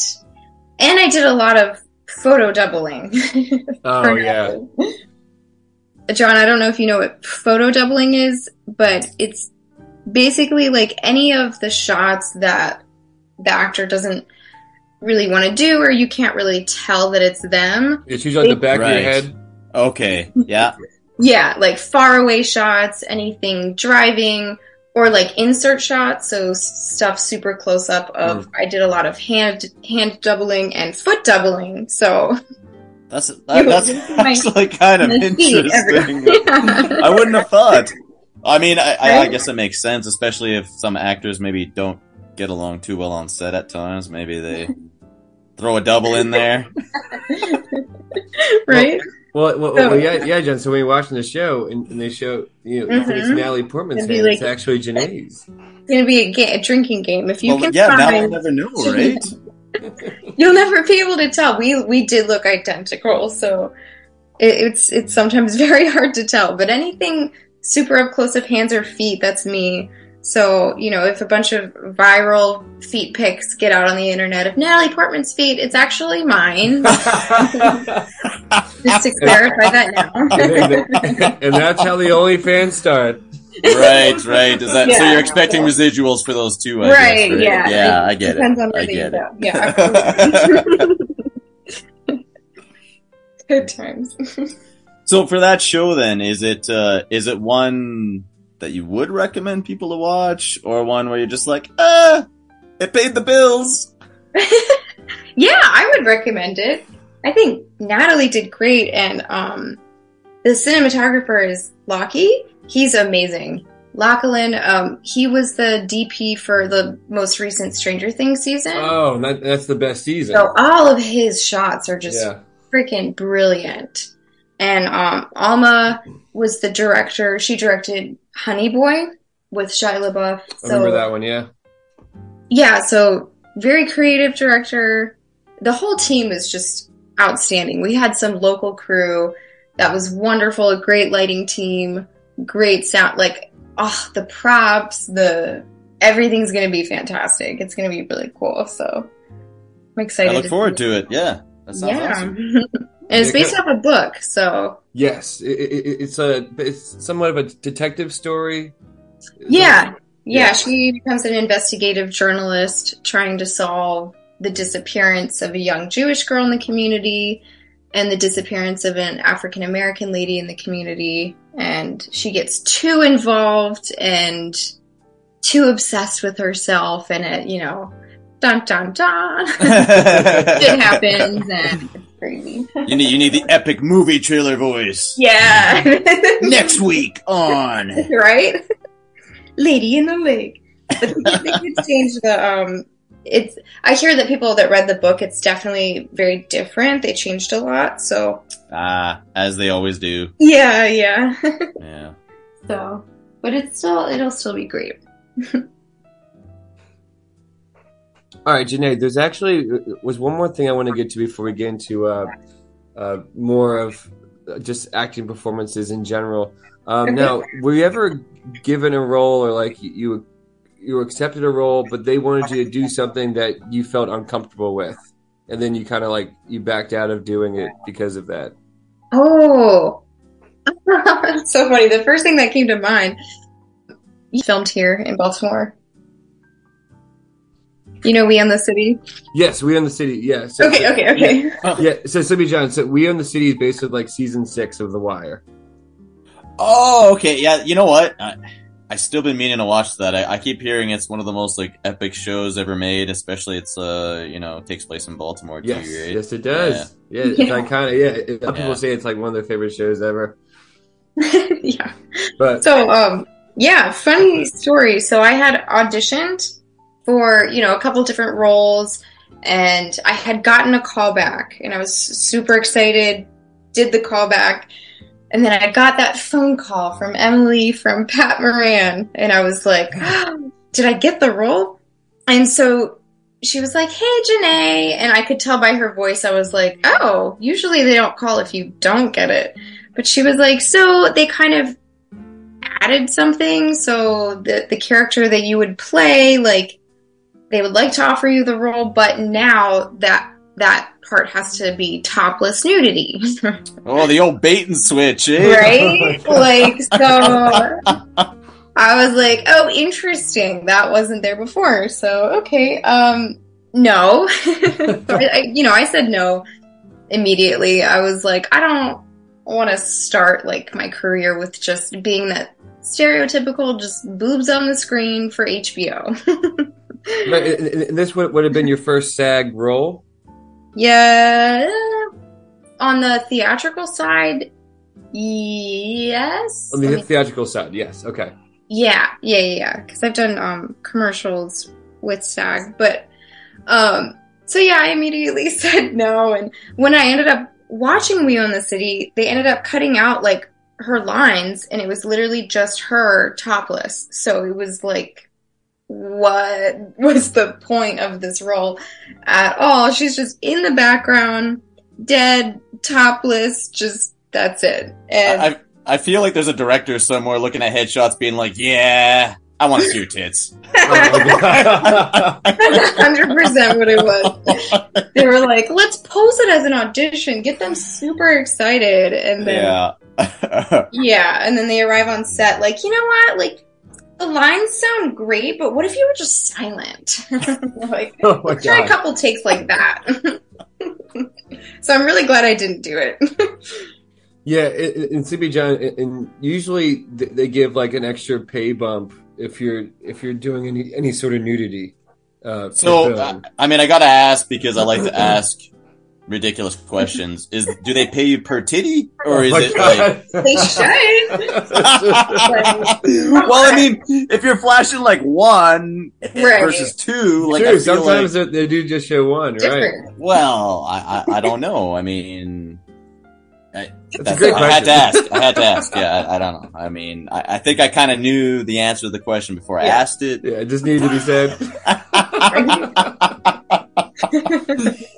and I did a lot of photo doubling. Oh yeah. John, I don't know if you know what photo doubling is, but it's basically like any of the shots that the actor doesn't really want to do or you can't really tell that it's them. It's usually like the back of your head. Okay. Yeah. Yeah, like far away shots, anything driving, or like insert shots, so stuff super close up of mm. I did a lot of hand hand doubling and foot doubling. So That's that, that's actually kind of interesting. everywhere. I wouldn't have thought. I mean, I, I, I guess it makes sense, especially if some actors maybe don't get along too well on set at times. Maybe they throw a double in there. right? Well, well, So- well, yeah, yeah, Jen. So when you're watching the show and, and they show, you know, I think it's. Mm-hmm. Natalie Portman's It'd be hand. it's actually Janae's. It's gonna be a, ga- a drinking game. If you well, can yeah, now we'll never know, right? you'll never be able to tell. We we did look identical, so it, it's it's sometimes very hard to tell. But anything super up close of hands or feet, that's me. So you know, if a bunch of viral feet pics get out on the internet of Natalie Portman's feet, it's actually mine. Just to clarify that and, now. and that's how the OnlyFans start. right, right. Is that so? You're expecting residuals for those two, I Right, guess, yeah. yeah. I get Depends it. on where I they get go. it. Yeah. Good times. So for that show, then, is it uh, is it one that you would recommend people to watch, or one where you're just like, ah, it paid the bills? yeah, I would recommend it. I think Natalie did great, and um, the cinematographer is Lockie. He's amazing. Lachlan, um, he was the DP for the most recent Stranger Things season. Oh, that, that's the best season. so all of his shots are just yeah. freaking brilliant. And um, Alma was the director. She directed Honey Boy with Shia LaBeouf. I remember that one. Yeah. Yeah, so very creative director. The whole team is just outstanding. We had some local crew that was wonderful, a great lighting team, great sound like oh the props, the everything's gonna be fantastic. It's gonna be really cool. So I'm excited. I look to forward to it. Yeah, that sounds yeah. awesome. and it's based off a book, so Yes, it, it, it's a it's somewhat of a detective story. yeah. Yeah. Yeah, she becomes an investigative journalist trying to solve the disappearance of a young Jewish girl in the community and the disappearance of an African American lady in the community. And she gets too involved and too obsessed with herself, and it, you know, dun dun dun, it happens, and crazy. You need you need the epic movie trailer voice. Yeah. Next week on. right? Lady in the Lake. But they, they did change the um it's I hear that people that read the book it's definitely very different. They changed a lot. So Ah, as they always do. yeah, yeah. Yeah. so but it's still it'll still be great. All right, Janae. There's actually uh, was one more thing I want to get to before we get into uh, uh, more of uh, just acting performances in general. Um, now, were you ever given a role, or like you you accepted a role, but they wanted you to do something that you felt uncomfortable with, and then you kind of like you backed out of doing it because of that? Oh. That's so funny. The first thing that came to mind you filmed here in Baltimore. You know We Own the City? Yes, we own the city. Yeah. So, Okay, okay, okay. Yeah. So, Sleepy John. So, we own the city is based on like season six of The Wire. Oh, okay. Yeah, you know what? I, I still been meaning to watch that. I, I keep hearing it's one of the most like epic shows ever made. Especially it's uh you know takes place in Baltimore too. Yes, right? yes, it does. Yeah, it's Yeah. like kind of yeah. it- Some Yeah. people say it's like one of their favorite shows ever. yeah. But So, um, yeah, funny story. So I had auditioned for, you know, a couple different roles and I had gotten a call back and I was super excited, did the call back. And then I got that phone call from Emily from Pat Moran and I was like, ah, did I get the role? And so she was like, hey, Janae. And I could tell by her voice, I was like, oh, usually they don't call if you don't get it. But she was like, so they kind of added something. So the the character that you would play, like they would like to offer you the role, but now that that part has to be topless nudity, Oh, the old bait and switch, eh? right? like so. I was like, oh, interesting. That wasn't there before. So okay, um, no. so I, I, you know, I said no immediately. I was like, I don't want to start like my career with just being that stereotypical just boobs on the screen for HBO. And- and and this would, would have been your first SAG role. yeah, on the theatrical side, yes. On the me- theatrical side, yes. Okay. Yeah, yeah, yeah, yeah. Because I've done um commercials with SAG, but um, so yeah, I immediately said no. And when I ended up watching We Own the City, they ended up cutting out like her lines, and it was literally just her topless. So it was like, what was the point of this role at all? She's just in the background, dead, topless, just that's it. And I, I feel like there's a director somewhere looking at headshots being like, yeah, I want to see your tits. Hundred percent, what it was. They were like, "Let's pose it as an audition, get them super excited," and then yeah. yeah. and then they arrive on set like, you know what? Like, the lines sound great, but what if you were just silent? like, oh my try a couple takes like that. so I'm really glad I didn't do it. Yeah, in, in Sleepy John, and- and usually they give like an extra pay bump if you're if you're doing any any sort of nudity. Uh, So. I, I mean, I gotta ask because I like to ask ridiculous questions. Is do they pay you per titty, or is Oh my it like? They should. well, I mean, if you're flashing like one Right. versus two, like True, I feel sometimes like, they- they do just show one, right? Well, I, I I don't know. I mean, I, That's a that's, great I had to ask. I had to ask. Yeah, I, I don't know. I mean, I, I think I kind of knew the answer to the question before I Yeah. asked it. Yeah, it just needed to be said.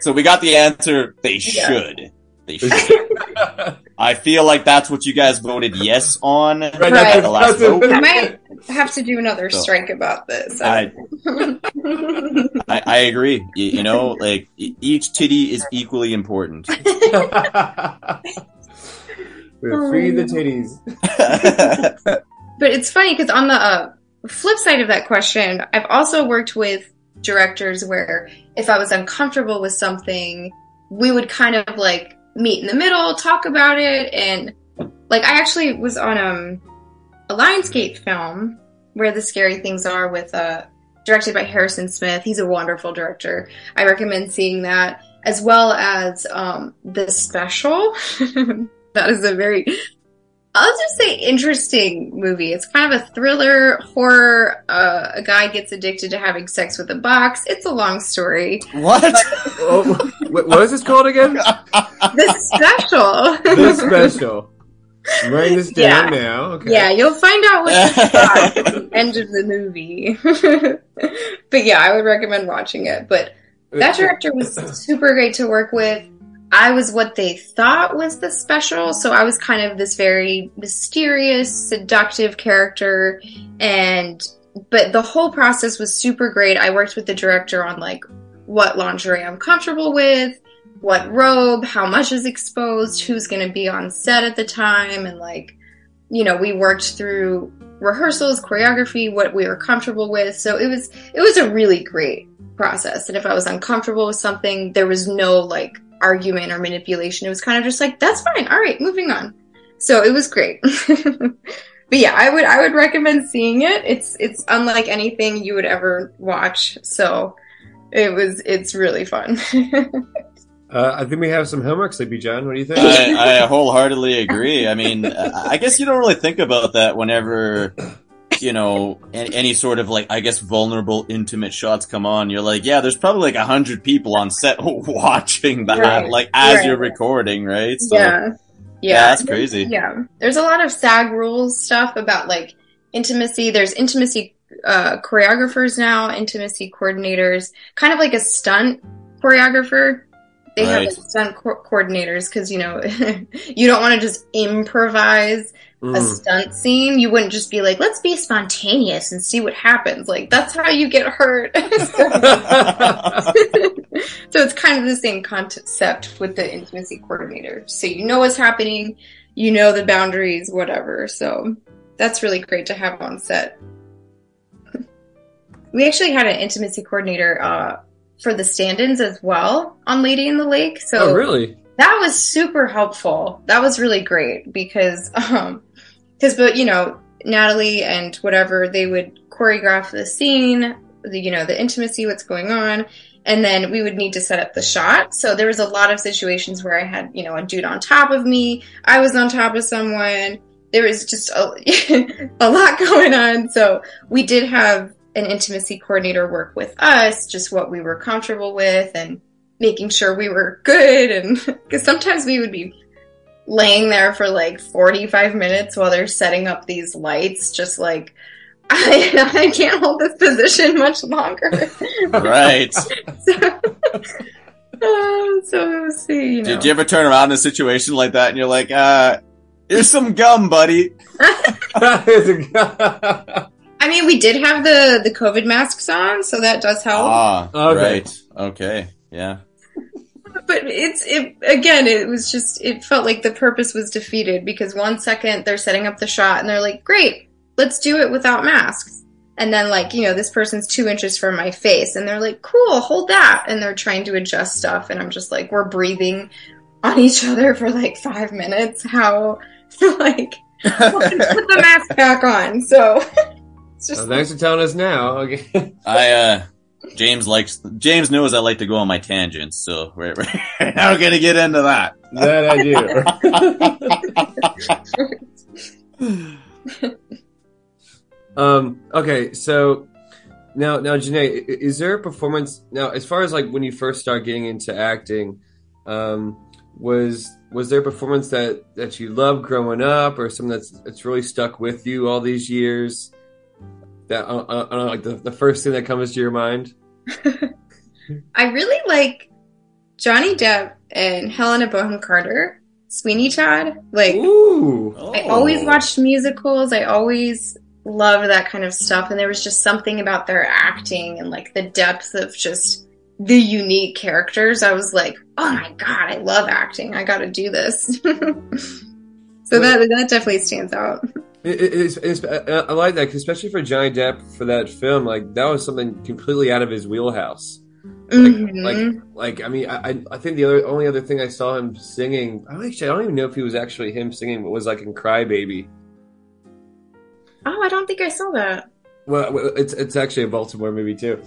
so we got the answer. They Yeah. should. They should. I feel like that's what you guys voted yes on. Right, Right. that's- The last vote. I might have to do another So- strike about this. I, I, I agree. You, you know, like e- each titty is equally important. We're free the titties. But it's funny because on the uh, flip side of that question, I've also worked with directors where if I was uncomfortable with something, we would kind of like meet in the middle, talk about it, and like I actually was on um, a Lionsgate film where the scary things are with uh, directed by Harrison Smith. He's a wonderful director. I recommend seeing that as well as um, the special. that is a very I'll just say interesting movie. It's kind of a thriller horror. Uh, a guy gets addicted to having sex with a box. It's a long story. what? Oh, what, what is this called again? The special. The special. I'm writing this down Yeah. now. Okay. Yeah, you'll find out what at the end of the movie. but yeah, I would recommend watching it. But that director was super great to work with. I was what they thought was the special, so I was kind of this very mysterious, seductive character and but the whole process was super great. I worked with the director on like what lingerie I'm comfortable with, what robe, how much is exposed, who's going to be on set at the time and like you know, we worked through rehearsals, choreography, what we were comfortable with. So it was it was a really great process. And if I was uncomfortable with something, there was no like argument or manipulation. It was kind of just like, that's fine. All right, moving on. So it was great. but yeah, I would I would recommend seeing it. It's it's unlike anything you would ever watch. So it was it's really fun. Uh, I think we have some homework, Sleepy John. What do you think? I, I wholeheartedly agree. I mean, I I guess you don't really think about that whenever, you know, any, any sort of like, I guess, vulnerable, intimate shots come on. You're like, yeah, there's probably like a hundred people on set watching that, Right. like as Right. you're recording, right? So, yeah. yeah, that's crazy. Yeah. There's a lot of SAG rules stuff about like intimacy. There's intimacy uh, choreographers now, intimacy coordinators, kind of like a stunt choreographer. They have Right. like stunt co- coordinators because, you know, you don't want to just improvise a Mm. stunt scene. You wouldn't just be like, let's be spontaneous and see what happens. Like, that's how you get hurt. so it's kind of the same concept with the intimacy coordinator. So you know what's happening, you know the boundaries, whatever. So that's really great to have on set. We actually had an intimacy coordinator uh, for the stand-ins as well on Lady in the Lake. So oh, really? that was super helpful. That was really great because, um, because, but you know, Natalie and whatever they would choreograph the scene, the you know the intimacy, what's going on, and then we would need to set up the shot. So there was a lot of situations where I had you know a dude on top of me, I was on top of someone. There was just a, a lot going on. So we did have an intimacy coordinator work with us, just what we were comfortable with and making sure we were good and because sometimes we would be laying there for like 45 minutes while they're setting up these lights just like I, I can't hold this position much longer right. so, uh, so it was you know Did you ever turn around in a situation like that and you're like, uh, here's some gum, buddy? I mean we did have the the covid masks on so that does help Ah, Okay. right. Okay. Yeah. But it's it again it was just it felt like the purpose was defeated because one second they're setting up the shot and they're like great let's do it without masks and then like you know this person's two inches from my face and they're like cool hold that and they're trying to adjust stuff and i'm just like we're breathing on each other for like five minutes how like put the mask back on so it's just Oh, thanks for telling us now. Okay. I, uh, James likes, James knows I like to go on my tangents, so we're, we're not gonna get into that. that I do. um. Okay. So now, now, Janae, is there a performance now? As far as like when you first start getting into acting, um, was was there a performance that that you loved growing up, or something that's that's really stuck with you all these years? That I, I, I don't know, like the, the first thing that comes to your mind. I really like Johnny Depp and Helena Bonham Carter, Sweeney Todd. Like Ooh, Oh. I always oh. watched musicals. I always loved that kind of stuff. And there was just something about their acting and like the depth of just the unique characters. I was like, oh my God, I love acting. I got to do this. so that, that definitely stands out. It, it, it's, it's, I like that, 'cause especially for Johnny Depp for that film. Like that was something completely out of his wheelhouse. Like, Mhm. like, like. I mean, I, I- think the other only other thing I saw him singing. I actually, I don't even know if he was actually him singing, but was like in Cry Baby. oh, I don't think I saw that. Well, it's it's actually a Baltimore movie too.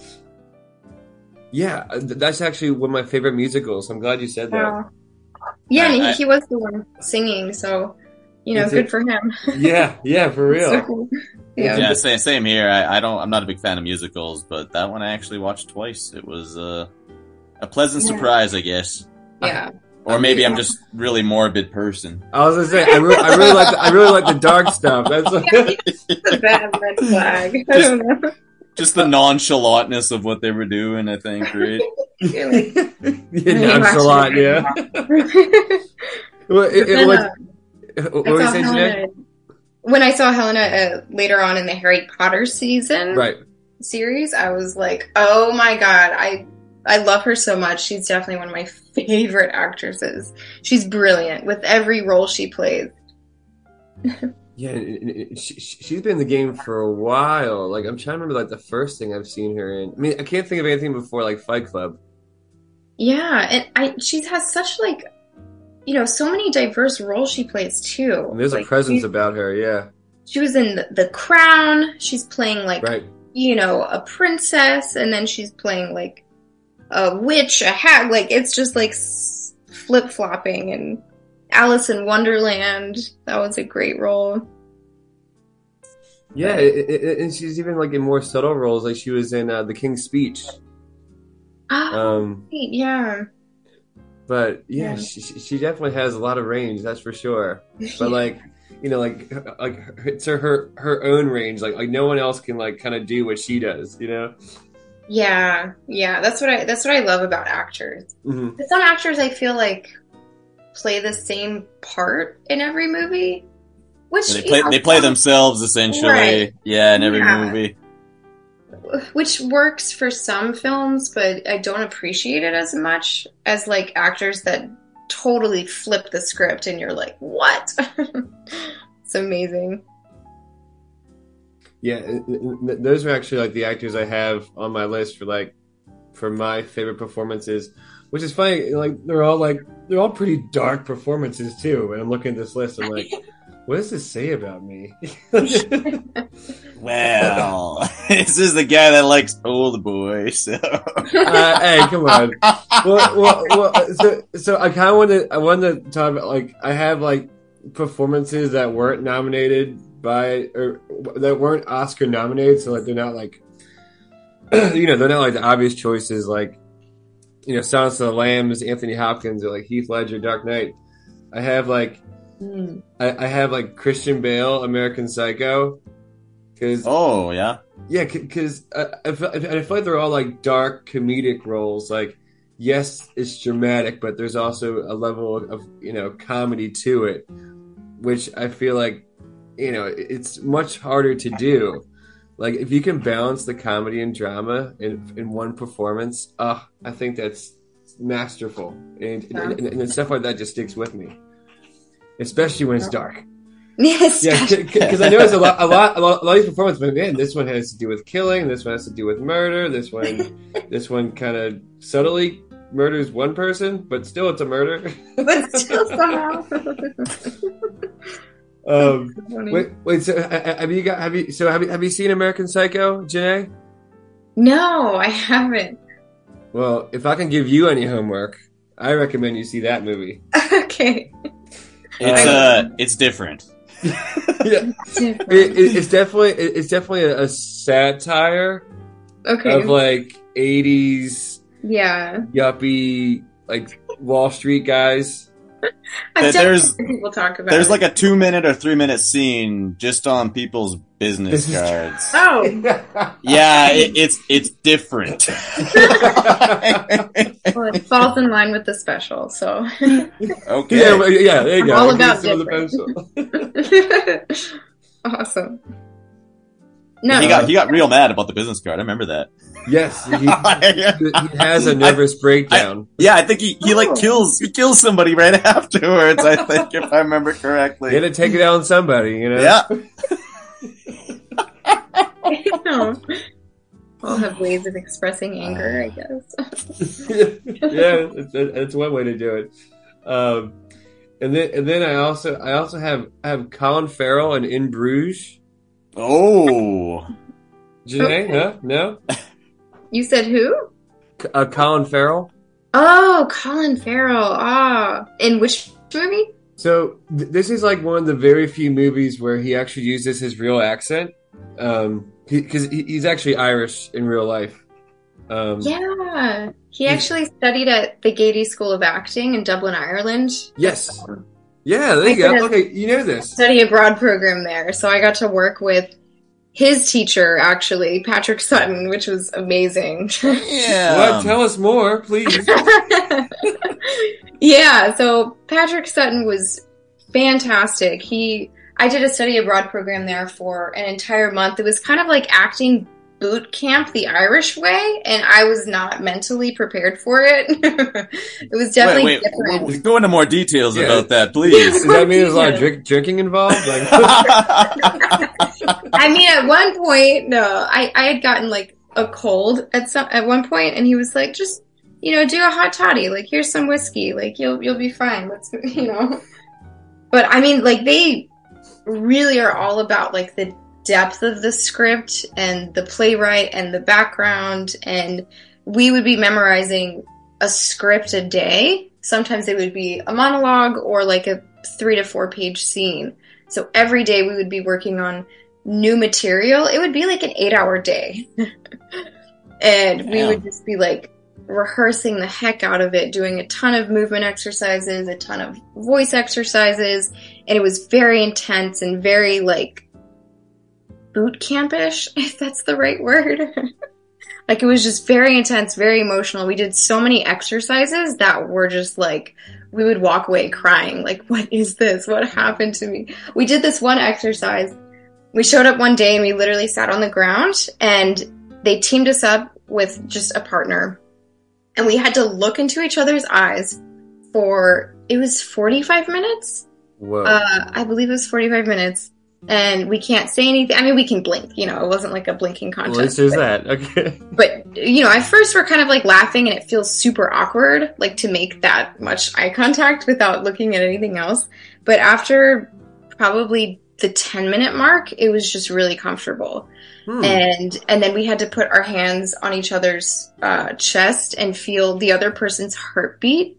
Yeah, that's actually one of my favorite musicals. I'm glad you said that. Wow. Yeah, I- he, he was the one singing. So, you know, Is good it- for him. Yeah, yeah, for real. So, yeah. Yeah, same, same here. I, I don't. I'm not a big fan of musicals, but that one I actually watched twice. It was uh, a pleasant Yeah. surprise, I guess. Yeah. Or maybe I'm just really morbid person. I was gonna say, I, re- I really like, the, I really like the dark stuff. That's It's a bad red flag. I don't know. Just the nonchalantness of what they were doing, I think, right? You're like, yeah, nonchalant. Yeah. Well, it, it, was, uh, what were you saying? Helena, when I saw Helena uh, later on in the Harry Potter season Right. series, I was like, "Oh my god, I I love her so much. She's definitely one of my favorite actresses. She's brilliant with every role she plays." Yeah, she, she's been in the game for a while. Like, I'm trying to remember, like, the first thing I've seen her in. I mean, I can't think of anything before, like, Fight Club. Yeah, and I she has such like you know so many diverse roles she plays too. And there's Like, a presence she, about her, yeah. she was in the, the Crown. She's playing like Right. you know, a princess, and then she's playing like a witch, a hag. Like it's just like flip flopping. And Alice in Wonderland, that was a great role. Yeah, it, it, it- and she's even, like, in more subtle roles. Like, she was in uh, The King's Speech. Oh, Um, yeah. But, yeah, Yeah. She, she she definitely has a lot of range, that's for sure. But, like, you know, like, like it's her, her, her own range. Like, like, no one else can, like, kind of do what she does, you know? yeah, yeah. That's what I. That's what I love about actors. hmm some actors, I feel like, play the same part in every movie, which They you play know, they play themselves essentially. Right. Yeah, in every Yeah. movie. Which works for some films, but I don't appreciate it as much as like actors that totally flip the script and you're like, what? it's amazing. Yeah, and- and th- those are actually like the actors I have on my list for like for my favorite performances, which is funny. Like they're all like they're all pretty dark performances too. And I'm looking at this list, I'm like, what does this say about me? Well, this is the guy that likes old boys. So. uh, hey, come on. Well, well, well, so so I kind of want to I want to talk about like I have like performances that weren't nominated by or that weren't Oscar nominated, so like they're not like you know they're not like the obvious choices like you know Silence of the Lambs, Anthony Hopkins, or like Heath Ledger, Dark Knight. I have like Mm. I, I have like Christian Bale, American Psycho, because Oh yeah. yeah, because I, I, feel, I feel like they're all like dark comedic roles. Like, yes, it's dramatic, but there's also a level of you know comedy to it, which I feel like you know it's much harder to do. Like, if you can balance the comedy and drama in in one performance, uh, I think that's masterful, and, and, and, and stuff like that just sticks with me, especially when it's dark. Yes. Yeah, because I know it's a lot, a lot, a lot, a lot of these performances. But man, this one has to do with killing. This one has to do with murder. This one, this one kind of subtly murders one person, but still it's a murder. but still somehow. um, wait, wait. So have you got? Have you? So have you? Have you seen American Psycho, Janae? No, I haven't. Well, if I can give you any homework, I recommend you see that movie. okay. It's uh it's different. yeah, it, it, it's definitely it, it's definitely a, a satire Okay. of like '80s yeah. yuppie like Wall Street guys. I've There's- people talk about. There's it. like a two minute or three minute scene just on people's business Business cards. oh, Yeah, it, it's it's different. well, it falls in line with the special. So okay. Yeah, yeah, there you I'm go. all about some the different. awesome. No, He got he got real mad about the business card. I remember that. Yes, he, he has a nervous breakdown. Yeah, I think he, he like kills he kills somebody right afterwards. I think if I remember correctly, He had to take it out on somebody, you know. Yeah, no. All have ways of expressing anger, I guess. yeah, it's, it's one way to do it. Um, and then and then I also I also have I have Colin Farrell and In Bruges. Oh, Janae, huh? No, You said who? C- uh, Colin Farrell. Oh, Colin Farrell. Ah, in which movie? So th- this is like one of the very few movies where he actually uses his real accent, um, because he, he's actually Irish in real life. Um, Yeah, he actually studied at the Gaiety School of Acting in Dublin, Ireland. Yes. Yeah, there I you go. Okay, you know this. Study abroad program there, so I got to work with his teacher, actually, Patrick Sutton, which was amazing. yeah. What? Tell us more, please. yeah, so Patrick Sutton was fantastic. He I did a study abroad program there for an entire month. It was kind of like acting boot camp the Irish way, and I was not mentally prepared for it. it was definitely wait, wait, different. w- Go into more details Yeah. about that, please. Does that mean there's a lot of drink, drinking involved? Like, I mean, at one point, no, I, I had gotten like a cold at some at one point, and he was like, "Just you know, do a hot toddy. Like, here's some whiskey. Like, you'll you'll be fine. Let's you know." But I mean, like they really are all about like the depth of the script and the playwright and the background, and we would be memorizing a script a day. Sometimes it would be a monologue or like a three to four page scene. So every day we would be working on new material. It would be like an eight hour day. and we Damn. would just be like rehearsing the heck out of it, doing a ton of movement exercises, a ton of voice exercises. And it was very intense and very like boot campish, if that's the right word. like it was just very intense, very emotional. We did so many exercises that were just like, we would walk away crying, like, what is this? What happened to me? We did this one exercise. We showed up one day and we literally sat on the ground and they teamed us up with just a partner. And we had to look into each other's eyes for, it was 45 minutes? whoa. Uh, I believe it was 45 minutes. And we can't say anything. I mean, we can blink, you know, it wasn't like a blinking Well, contest. at least there's that. Okay. But, you know, at first we're kind of like laughing and it feels super awkward, like to make that much eye contact without looking at anything else. But after probably the 10 minute mark, it was just really comfortable. Hmm. And, and then we had to put our hands on each other's uh, chest and feel the other person's heartbeat.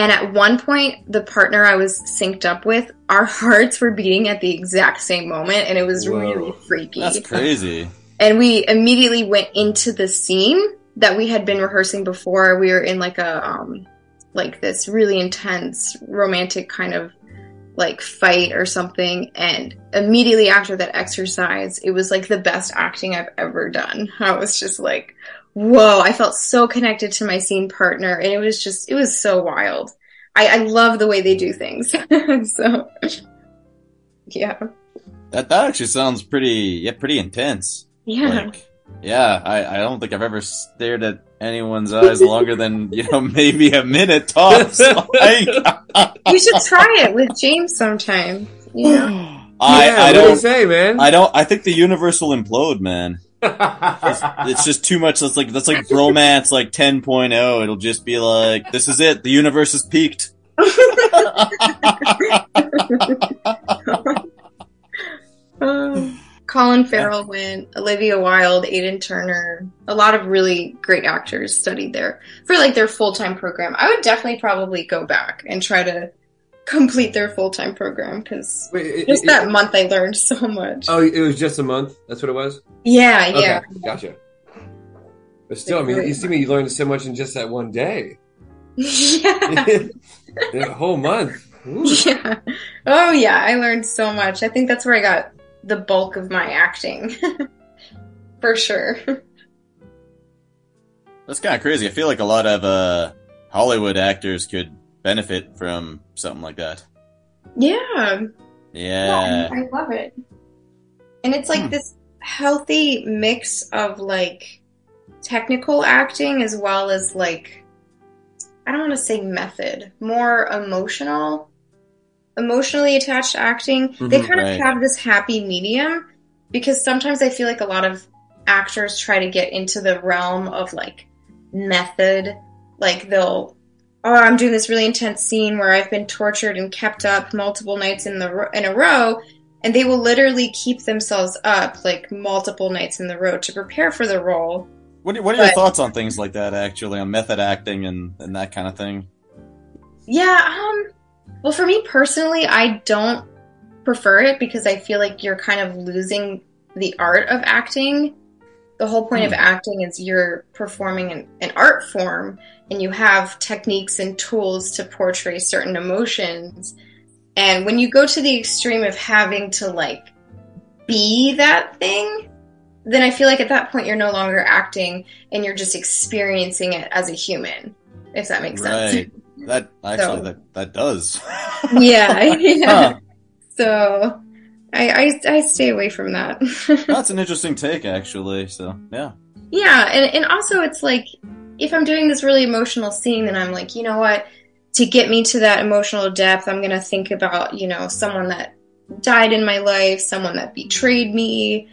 And at one point, the partner I was synced up with, our hearts were beating at the exact same moment, and it was Whoa. really freaky That's crazy. and we immediately went into the scene that we had been rehearsing before. We were in like a um like this really intense romantic kind of like fight or something and immediately after that exercise it was like the best acting I've ever done. I was just like whoa, I felt so connected to my scene partner and it was just it was so wild. I, I love the way they do things. so yeah. That that actually sounds pretty yeah pretty intense. Yeah. Like, yeah, I, I don't think I've ever stared at anyone's eyes longer than you know maybe a minute tops. Like, You should try it with James sometime. You know? I yeah, I what do you don't say, man? I don't I think the universe will implode, man. It's, it's just too much. That's like that's like bromance like 10.0. It'll just be like this is it. The universe has peaked. Uh, Colin Farrell went, Olivia Wilde, Aidan Turner, a lot of really great actors studied there for like their full time program. I would definitely probably go back and try to complete their full time program because Wait, it- just it- that month I learned so much. Oh, it was just a month. That's what it was. yeah, yeah. Gotcha. But still, I mean, you see me You learned so much in just that one day. yeah. Yeah, a whole month. Ooh. yeah. Oh yeah, I learned so much. I think that's where I got the bulk of my acting. For sure. That's kind of crazy. I feel like a lot of uh, Hollywood actors could benefit from something like that. Yeah. Yeah. I love it. And it's like Hmm. this healthy mix of like technical acting as well as like I don't want to say method, more emotional, emotionally attached acting. they Mhm, kind right. of have this happy medium because sometimes I feel like a lot of actors try to get into the realm of like method. Like they'll, oh, I'm doing this really intense scene where I've been tortured and kept up multiple nights in the ro- in a row, and they will literally keep themselves up like multiple nights in the row to prepare for the role. What are, what are your But- thoughts on things like that, actually, on method acting and, and that kind of thing? Yeah, um well for me personally, I don't prefer it because I feel like you're kind of losing the art of acting. The whole point of Hmm. acting is you're performing an, an art form and you have techniques and tools to portray certain emotions. And when you go to the extreme of having to like be that thing, then I feel like at that point you're no longer acting and you're just experiencing it as a human, if that makes sense. Right. That actually So- that that does. yeah, yeah. Huh. So I, I I stay away from that. That's an interesting take, actually. So yeah. yeah, and and also it's like if I'm doing this really emotional scene, then I'm like, you know what? To get me to that emotional depth, I'm gonna think about you know someone that died in my life, someone that betrayed me,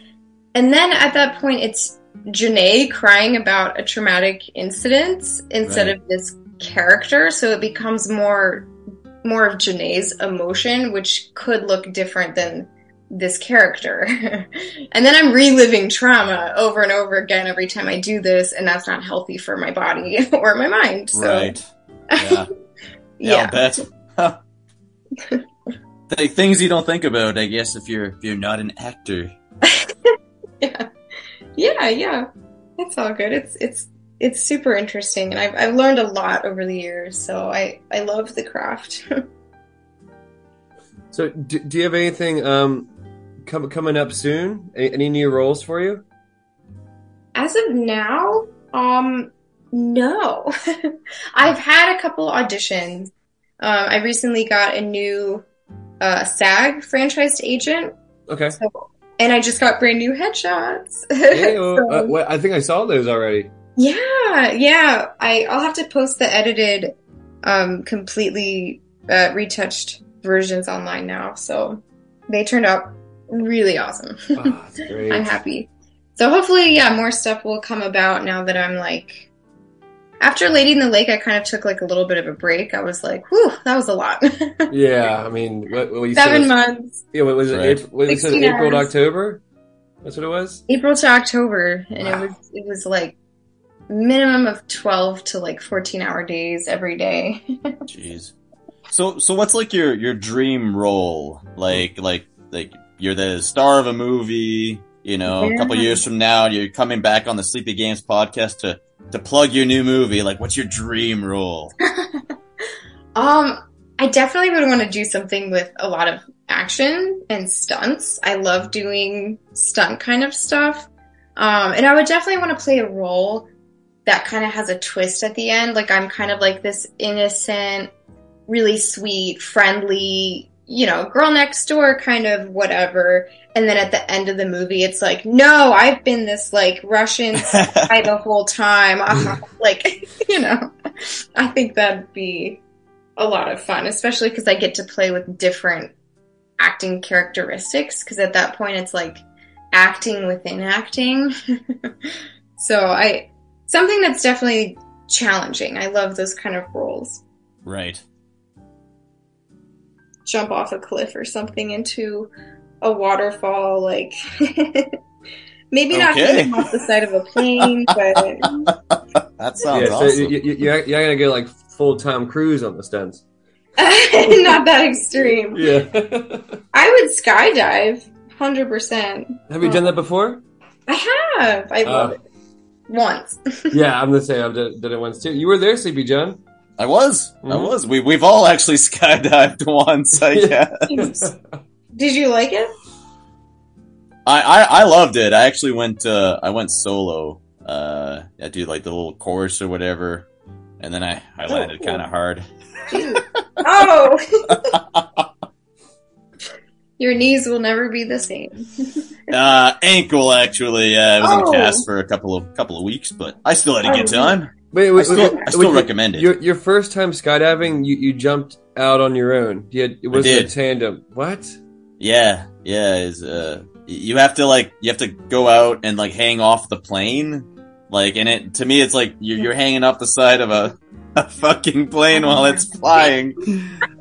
and then at that point, it's Janae crying about a traumatic incident instead Right. of this character, so it becomes more more of Janae's emotion, which could look different than this character. and then I'm reliving trauma over and over again every time I do this, and that's not healthy for my body or my mind. So, Right. Yeah. Yeah. yeah. I'll bet. Huh. Th- Things you don't think about, I guess, if you're if you're not an actor. yeah, yeah, yeah. It's all good. It's it's it's super interesting, and I've I've learned a lot over the years. So I I love the craft. So, do, do you have anything um com- coming up soon? Any, any new roles for you? As of now, um, no. I've had a couple auditions. Um, I recently got a new uh, SAG franchised agent, Okay. so, and I just got brand new headshots. Yeah, well, So- uh, well, I think I saw those already. Yeah, yeah. I I'll have to post the edited, um, completely uh, retouched versions online now. So they turned out really awesome. Oh. I'm happy. So hopefully, yeah, more stuff will come about now that I'm like. After Lady in the Lake, I kind of took like a little bit of a break. I was like, "Whew, that was a lot." Yeah, I mean, what, what you said Seven was, months, Yeah, what was it? Right. April, what you said April to. October. That's what it was. April to October, and Wow. it was it was like minimum of twelve to like fourteen hour days every day. Jeez. So so what's like your your dream role? Like like like you're the star of a movie. You know, a couple Yeah. years from now, you're coming back on the Sleepy Games podcast to to plug your new movie. Like, what's your dream role? Um, I definitely would want to do something with a lot of action and stunts. I love doing stunt kind of stuff. Um, and I would definitely want to play a role that kind of has a twist at the end. Like I'm kind of like this innocent, really sweet, friendly, you know, girl next door kind of whatever. And then at the end of the movie, it's like, no, I've been this like Russian spy the whole time. Ah, like, you know, I think that'd be a lot of fun, especially because I get to play with different acting characteristics. Because at that point, it's like acting within acting. so I something that's definitely challenging. I love those kind of roles. right. Jump off a cliff or something into a waterfall, like maybe not Okay. getting off the side of a plane, but That sounds yeah, so awesome. you, you, you, you gotta get like full Tom Cruise on the stunts. not that extreme. Yeah. I would skydive, hundred percent. have you done that before? I have. I uh. love Oh. it. Once. yeah, I'm the same. I've done, done it once too. You were there, Sleepy John. I was. I Mhm. was. We we've all actually skydived once, I guess. Did you like it? I, I I loved it. I actually went uh I went solo. Uh I did like the little course or whatever. And then I, I landed cool. kind of hard. Oh. Your knees will never be the same. Uh, ankle actually. Uh, I was Oh. in cast for a couple of couple of weeks, but I still had a good Oh. time. Wait, I wait, still, wait, I still wait, recommend it. Your your first time skydiving, you, you jumped out on your own. You had, it was a did. tandem. What? Yeah, yeah. Is uh, you have to like you have to go out and like hang off the plane, like, and it to me it's like you're you're hanging off the side of a, a fucking plane while it's flying,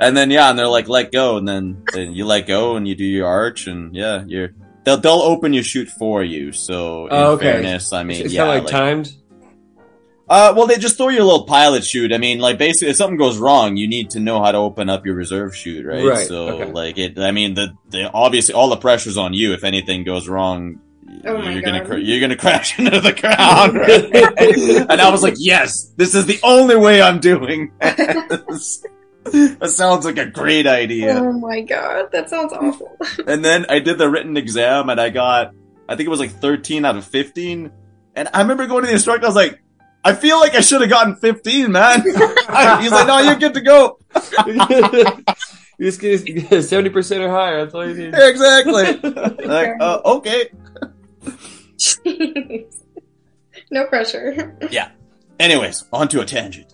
and then yeah, and they're like let go, and then, then you let go and you do your arch, and yeah, you're they'll they'll open your chute for you. So in Oh, okay. fairness, I mean, it's yeah, kind of like, like- timed. Uh, well, they just throw you a little pilot chute. I mean, like basically, if something goes wrong, you need to know how to open up your reserve chute, right? Right, So, okay. like it. I mean, the, the obviously all the pressure's on you. If anything goes wrong, Oh you're gonna cr- you're gonna crash into the ground. Right? and I was like, yes, this is the only way I'm doing. this. that sounds like a great idea. Oh my god, that sounds awful. And then I did the written exam, and I got, I think it was like 13 out of 15. And I remember going to the instructor. I was like. I feel like I should have gotten 15, man. He's like, no, you're good to go. you just get seventy percent or higher. That's all you need. Exactly. like, uh, okay. No pressure. Yeah. Anyways, on to a tangent.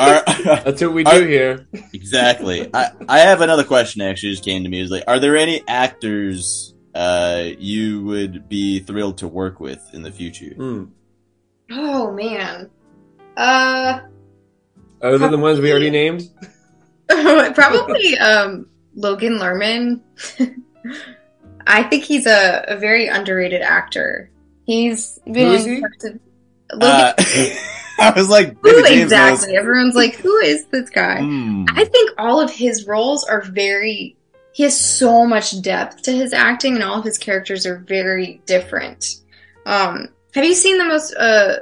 Are- That's what we do Are- here. exactly. I, I have another question actually just came to me. Is like, are there any actors uh, you would be thrilled to work with in the future? Hmm. Oh man. Uh Other than the ones we already named. probably um Logan Lerman. I think he's a, a very underrated actor. He's been he? parts Logan, Uh, I was like, who exactly? Everyone's like, who is this guy? Hmm. I think all of his roles are very. He has so much depth to his acting, and all of his characters are very different. Um, have you seen the most uh,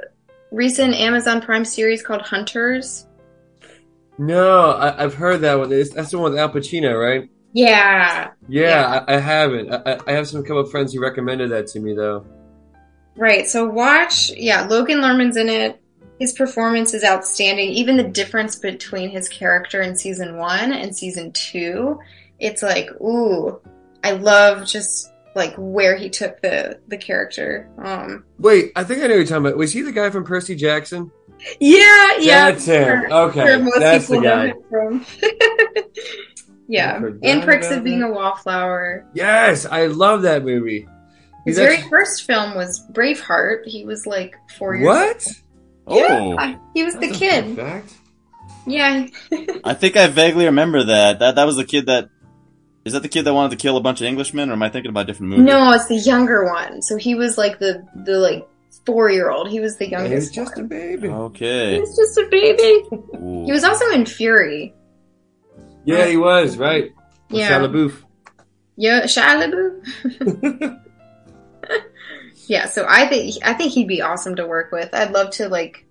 recent Amazon Prime series called Hunters? No, I, I've heard that one. It's, that's the one with Al Pacino, right? Yeah, Yeah, I, I haven't. I, I- I have some couple of friends who recommended that to me, though. right. So watch. Yeah, Logan Lerman's in it. His performance is outstanding. Even the difference between his character in season one and season two, it's like, ooh, I love just like where he took the the character. Um, Wait, I think I know who you're talking about. Was he the guy from Percy Jackson? Yeah, yeah. That's him. where- Okay, where most that's the guy. from. yeah, I forgot and Perks of Being a Wallflower. Yes, I love that movie. His He's very actually- first film was Braveheart. He was like four years. What? Oh, Yeah, he was the That's a kid. fun Fact. Yeah, I think I vaguely remember that. That that was the kid that. Is that the kid that wanted to kill a bunch of Englishmen, or am I thinking about a different movie? no, it's the younger one. So he was like the the like four year old. He was the He was youngest. just a one. baby. He Okay. was just a baby. Ooh. He was also in Fury. Yeah, he was right. With Yeah. Shia LaBeouf. Yeah, Shia LaBeouf. Yeah, so I think I think he'd be awesome to work with. I'd love to like.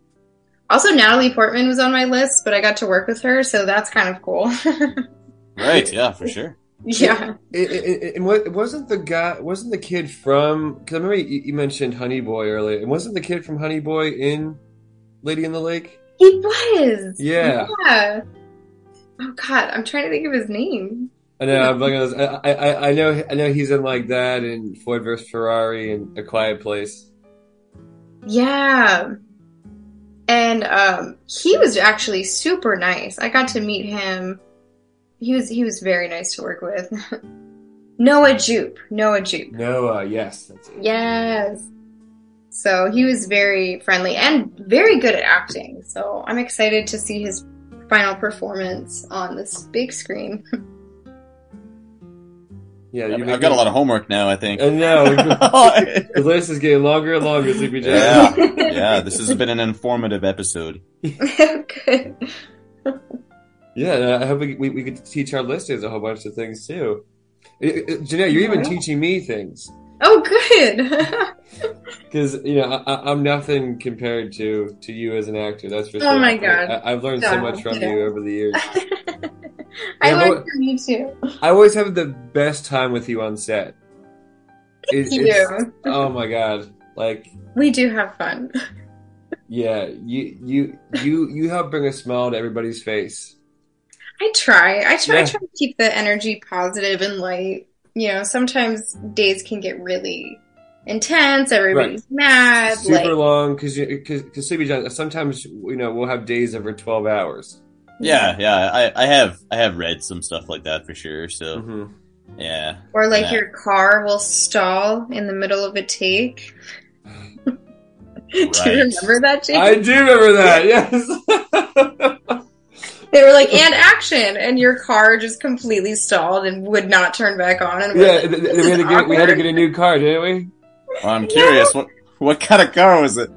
Also, Natalie Portman was on my list, but I got to work with her, so that's kind of cool. Right. Yeah, for sure. Yeah, And it wasn't the guy, wasn't the kid from? Because I remember you, you mentioned Honey Boy earlier. And wasn't the kid from Honey Boy in Lady in the Lake. he was. Yeah. Yeah. Oh God, I'm trying to think of his name. I know. I'm this. I, I, I know. I know he's in like that and Ford vs Ferrari and A Quiet Place. Yeah. And um, he was actually super nice. I got to meet him. He was he was very nice to work with. Noah Jupe. Noah Jupe. Noah, yes, that's it. Yes. So he was very friendly and very good at acting. So I'm excited to see his final performance on this big screen. Yeah, I've, I've got a lot of homework now. I think. I know. yeah, The list is getting longer and longer, Sleepy Joe. yeah. This has been an informative episode. Oh, good. Yeah, I hope we, we, we could teach our listeners a whole bunch of things too. Uh, you're even teaching me things. Oh, good. because you know I, I'm nothing compared to to you as an actor. That's for sure. Oh sure. my God. I, I've learned so much from no. you over the years. I Yeah, learned from you too. I always have the best time with you on set. It- Thank it's- you. oh my god! Like We do have fun. yeah, you you you you help bring a smile to everybody's face. I try. I try. I try to keep the energy positive and light. You know, sometimes days can get really intense. Everybody's mad. Super like, long because because because Sleepy Sometimes you know we'll have days over twelve hours. Yeah, yeah. I, I have I have read some stuff like that for sure. So hmm yeah. Or like Yeah. your car will stall in the middle of a take. do you remember that, Jake? I do remember that. Yes. They were like, and action, and your car just completely stalled and would not turn back on. And we're yeah, like, th- th- "This we had, to get, we had to get a new car, didn't we? Well, I'm curious. What what kind of car was it?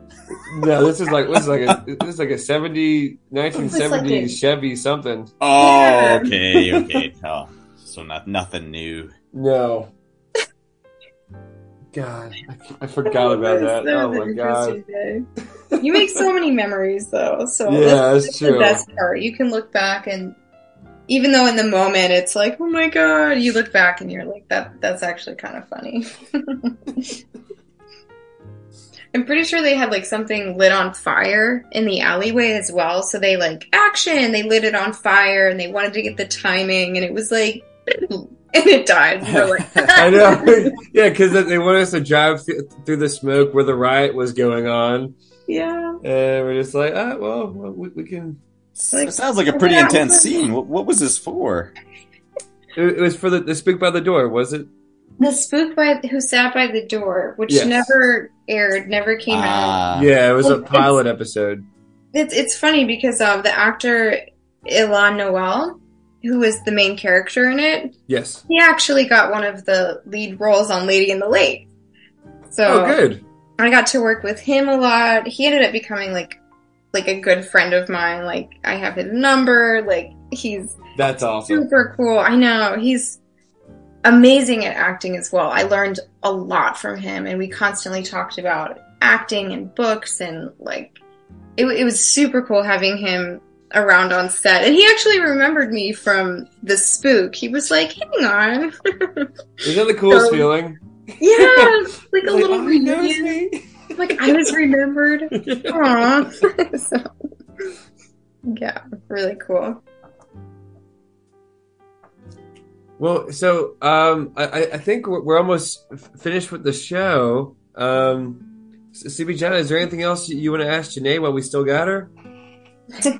No, this is like this is like a this is like a 70, 1970s a- Chevy something. Oh, Yeah. okay, okay. Oh, so not nothing new. No. God, I, I forgot about that. That Oh my god. day. You make so many memories, though. So Yeah, that's, that's the true. best part. You can look back and, even though in the moment it's like, oh my god, you look back and you're like, that that's actually kind of funny. I'm pretty sure they had like something lit on fire in the alleyway as well. So they like action, they lit it on fire and they wanted to get the timing and it was like and it died. Like, I know. yeah, because they wanted us to drive th- through the smoke where the riot was going on, yeah. and we're just like, ah, well, well, we, we can. Like- it sounds like a pretty Yeah. intense scene. What, what was this for? It, it was for the, the spook by the door, was it? The spook by who sat by the door, which Yes. never aired, never came out. Ah, yeah, it was a Well, pilot episode. It's it's funny because um the actor Y'lan Noel, who was the main character in it, Yes. he actually got one of the lead roles on Lady in the Lake. So Oh, good. I got to work with him a lot. He ended up becoming like like a good friend of mine. Like I have his number. Like he's That's awesome. super cool. I know he's amazing at acting as well. I learned a lot from him, and we constantly talked about acting and books, and like it, it was super cool having him around on set. And he actually remembered me from the spook. He was like, "Hang on, Isn't that the coolest So- feeling? Yeah, like a Like, little oh, reunion. me. Like I was remembered. Aww. so, yeah, really cool. Well, so um, I, I- I think we're, we're almost finished with the show. Um, Sleepy John, is there anything else you want to ask Janae while we still got her?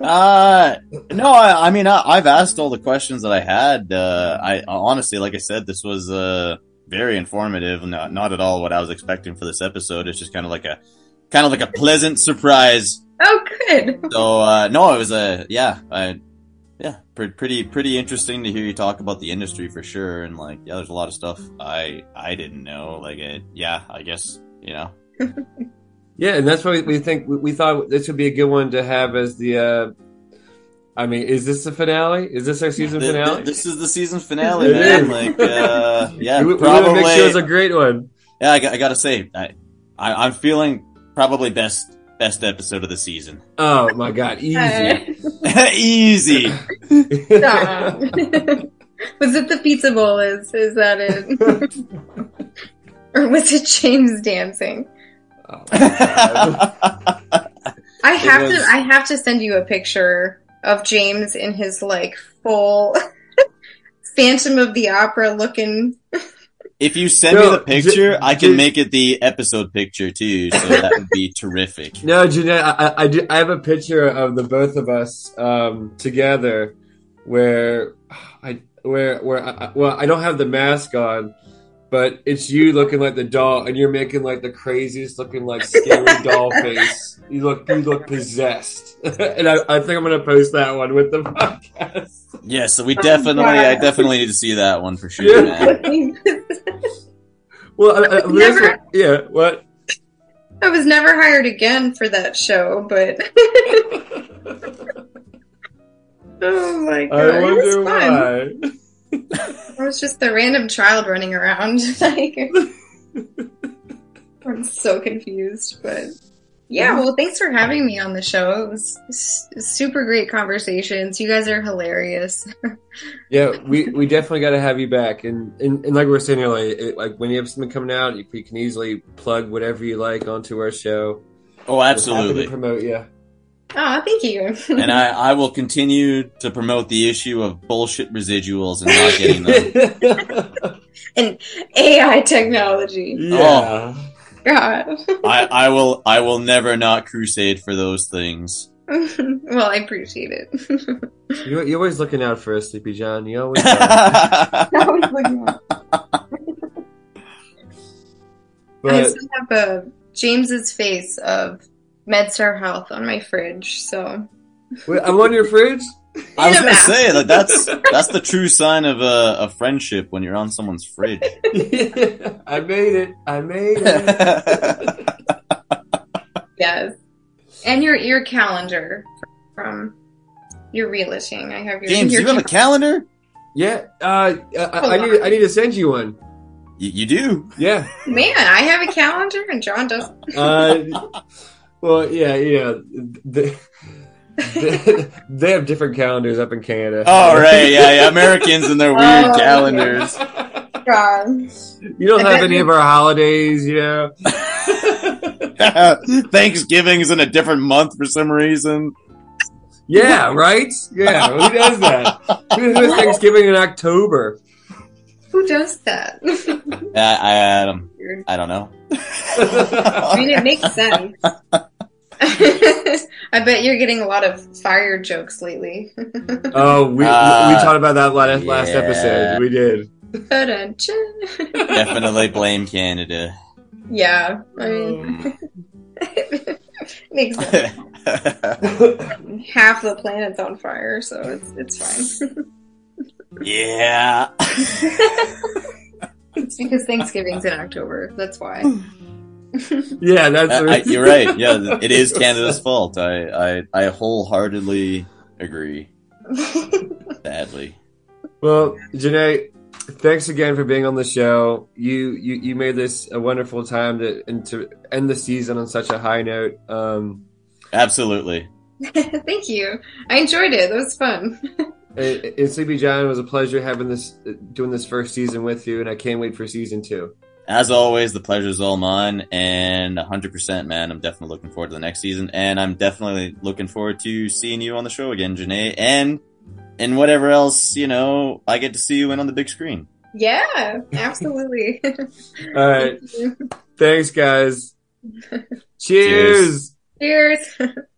Uh, no, I, I mean, I, I've asked all the questions that I had. Uh, I honestly, like I said, this was uh very informative. Not, not at all what I was expecting for this episode. It's just kind of like a, kind of like a pleasant surprise. Oh, good. So, uh, no, it was a, yeah, I, yeah, pre- pretty, pretty interesting to hear you talk about the industry for sure. And like, yeah, there's a lot of stuff I, I didn't know. Like, it, yeah, I guess, you know, Yeah, and that's why we, we think we, we thought this would be a good one to have as the. Uh, I mean, is this the finale? Is this our season Th- th- finale? this is the season finale, It man. is. Like, uh, yeah, we, we probably. want to make sure a great one. Yeah, I, got- I gotta say, I, I, I'm feeling probably best best episode of the season. Oh my god, easy. Easy. Stop. was it the pizza bowl? Is is that it? or was it James dancing? Oh, my God. I have was- to. I have to send you a picture of James in his like full Phantom of the Opera looking. if you send No, me the picture, J- I can J- make it the episode picture too. So that would be terrific. No, Jeanette, I, I, I, do, I have a picture of the both of us um, together, where I where where I, I- well I don't have the mask on, but it's you looking like the doll, and you're making like the craziest looking like scary doll face. You look you look possessed, and I, I think I'm gonna post that one with the podcast. Yeah, so we definitely, I definitely need to see that one for sure, Yeah. man. Well, I, I, Never- this- yeah, what? I was never hired again for that show, but oh my god, I it was why. I was just the random child running around. like, I'm so confused, but yeah. Well, thanks for having me on the show. It was s- super great conversations. You guys are hilarious. Yeah, we, we definitely got to have you back. And, and and like we are saying earlier, it, like when you have something coming out, you, you can easily plug whatever you like onto our show. Oh, We're happy absolutely. to promote you. Oh, thank you. and I, I will continue to promote the issue of bullshit residuals and not getting them. and AI technology. yeah. Oh. God. I, I will I will never not crusade for those things. well, I appreciate it. You're, you're always looking out for us, Sleepy John. You always are. I was looking at- I still have a James's face of MedStar Health on my fridge, so wait, I'm on your fridge? I was gonna say like that's that's the true sign of a, a friendship when you're on someone's fridge. I made it. I made it. yes. And your your calendar from your relishing. I have your James, your you have a calendar? Yeah, uh, I, I, I need I need to send you one. You, you do. Yeah. Man, I have a calendar and John doesn't. Uh, well, yeah, yeah. They, they, they have different calendars up in Canada. Oh right, yeah, yeah. Americans and their weird Oh, calendars. God. You don't I have any you- of our holidays, you know. Thanksgiving's in a different month for some reason. yeah, right. Yeah, who does that? Who does Thanksgiving in October? Who does that? I, I, um, Weird. I don't know. I mean, it makes sense. I bet you're getting a lot of fire jokes lately. oh, we Uh, we talked about that last last episode. We did. Definitely blame Canada. yeah, I mean, makes sense. Half the planet's on fire, so it's it's fine. yeah. it's because Thanksgiving's in October. That's why. Yeah, that's I, I- you're right. Yeah, it is Canada's fault. I, I, I wholeheartedly agree. Sadly. Well, Janae, thanks again for being on the show. You you, you made this a wonderful time to and to end the season on such a high note. Um, Absolutely. Thank you. I enjoyed it. It was fun. it, it, Sleepy John, it was a pleasure having this doing this first season with you, and I can't wait for season two. As always, the pleasure is all mine, and 100%, man, I'm definitely looking forward to the next season, and I'm definitely looking forward to seeing you on the show again, Janae, and and whatever else, you know, I get to see you in on the big screen. Yeah, absolutely. All right, thanks, guys. Cheers. Cheers.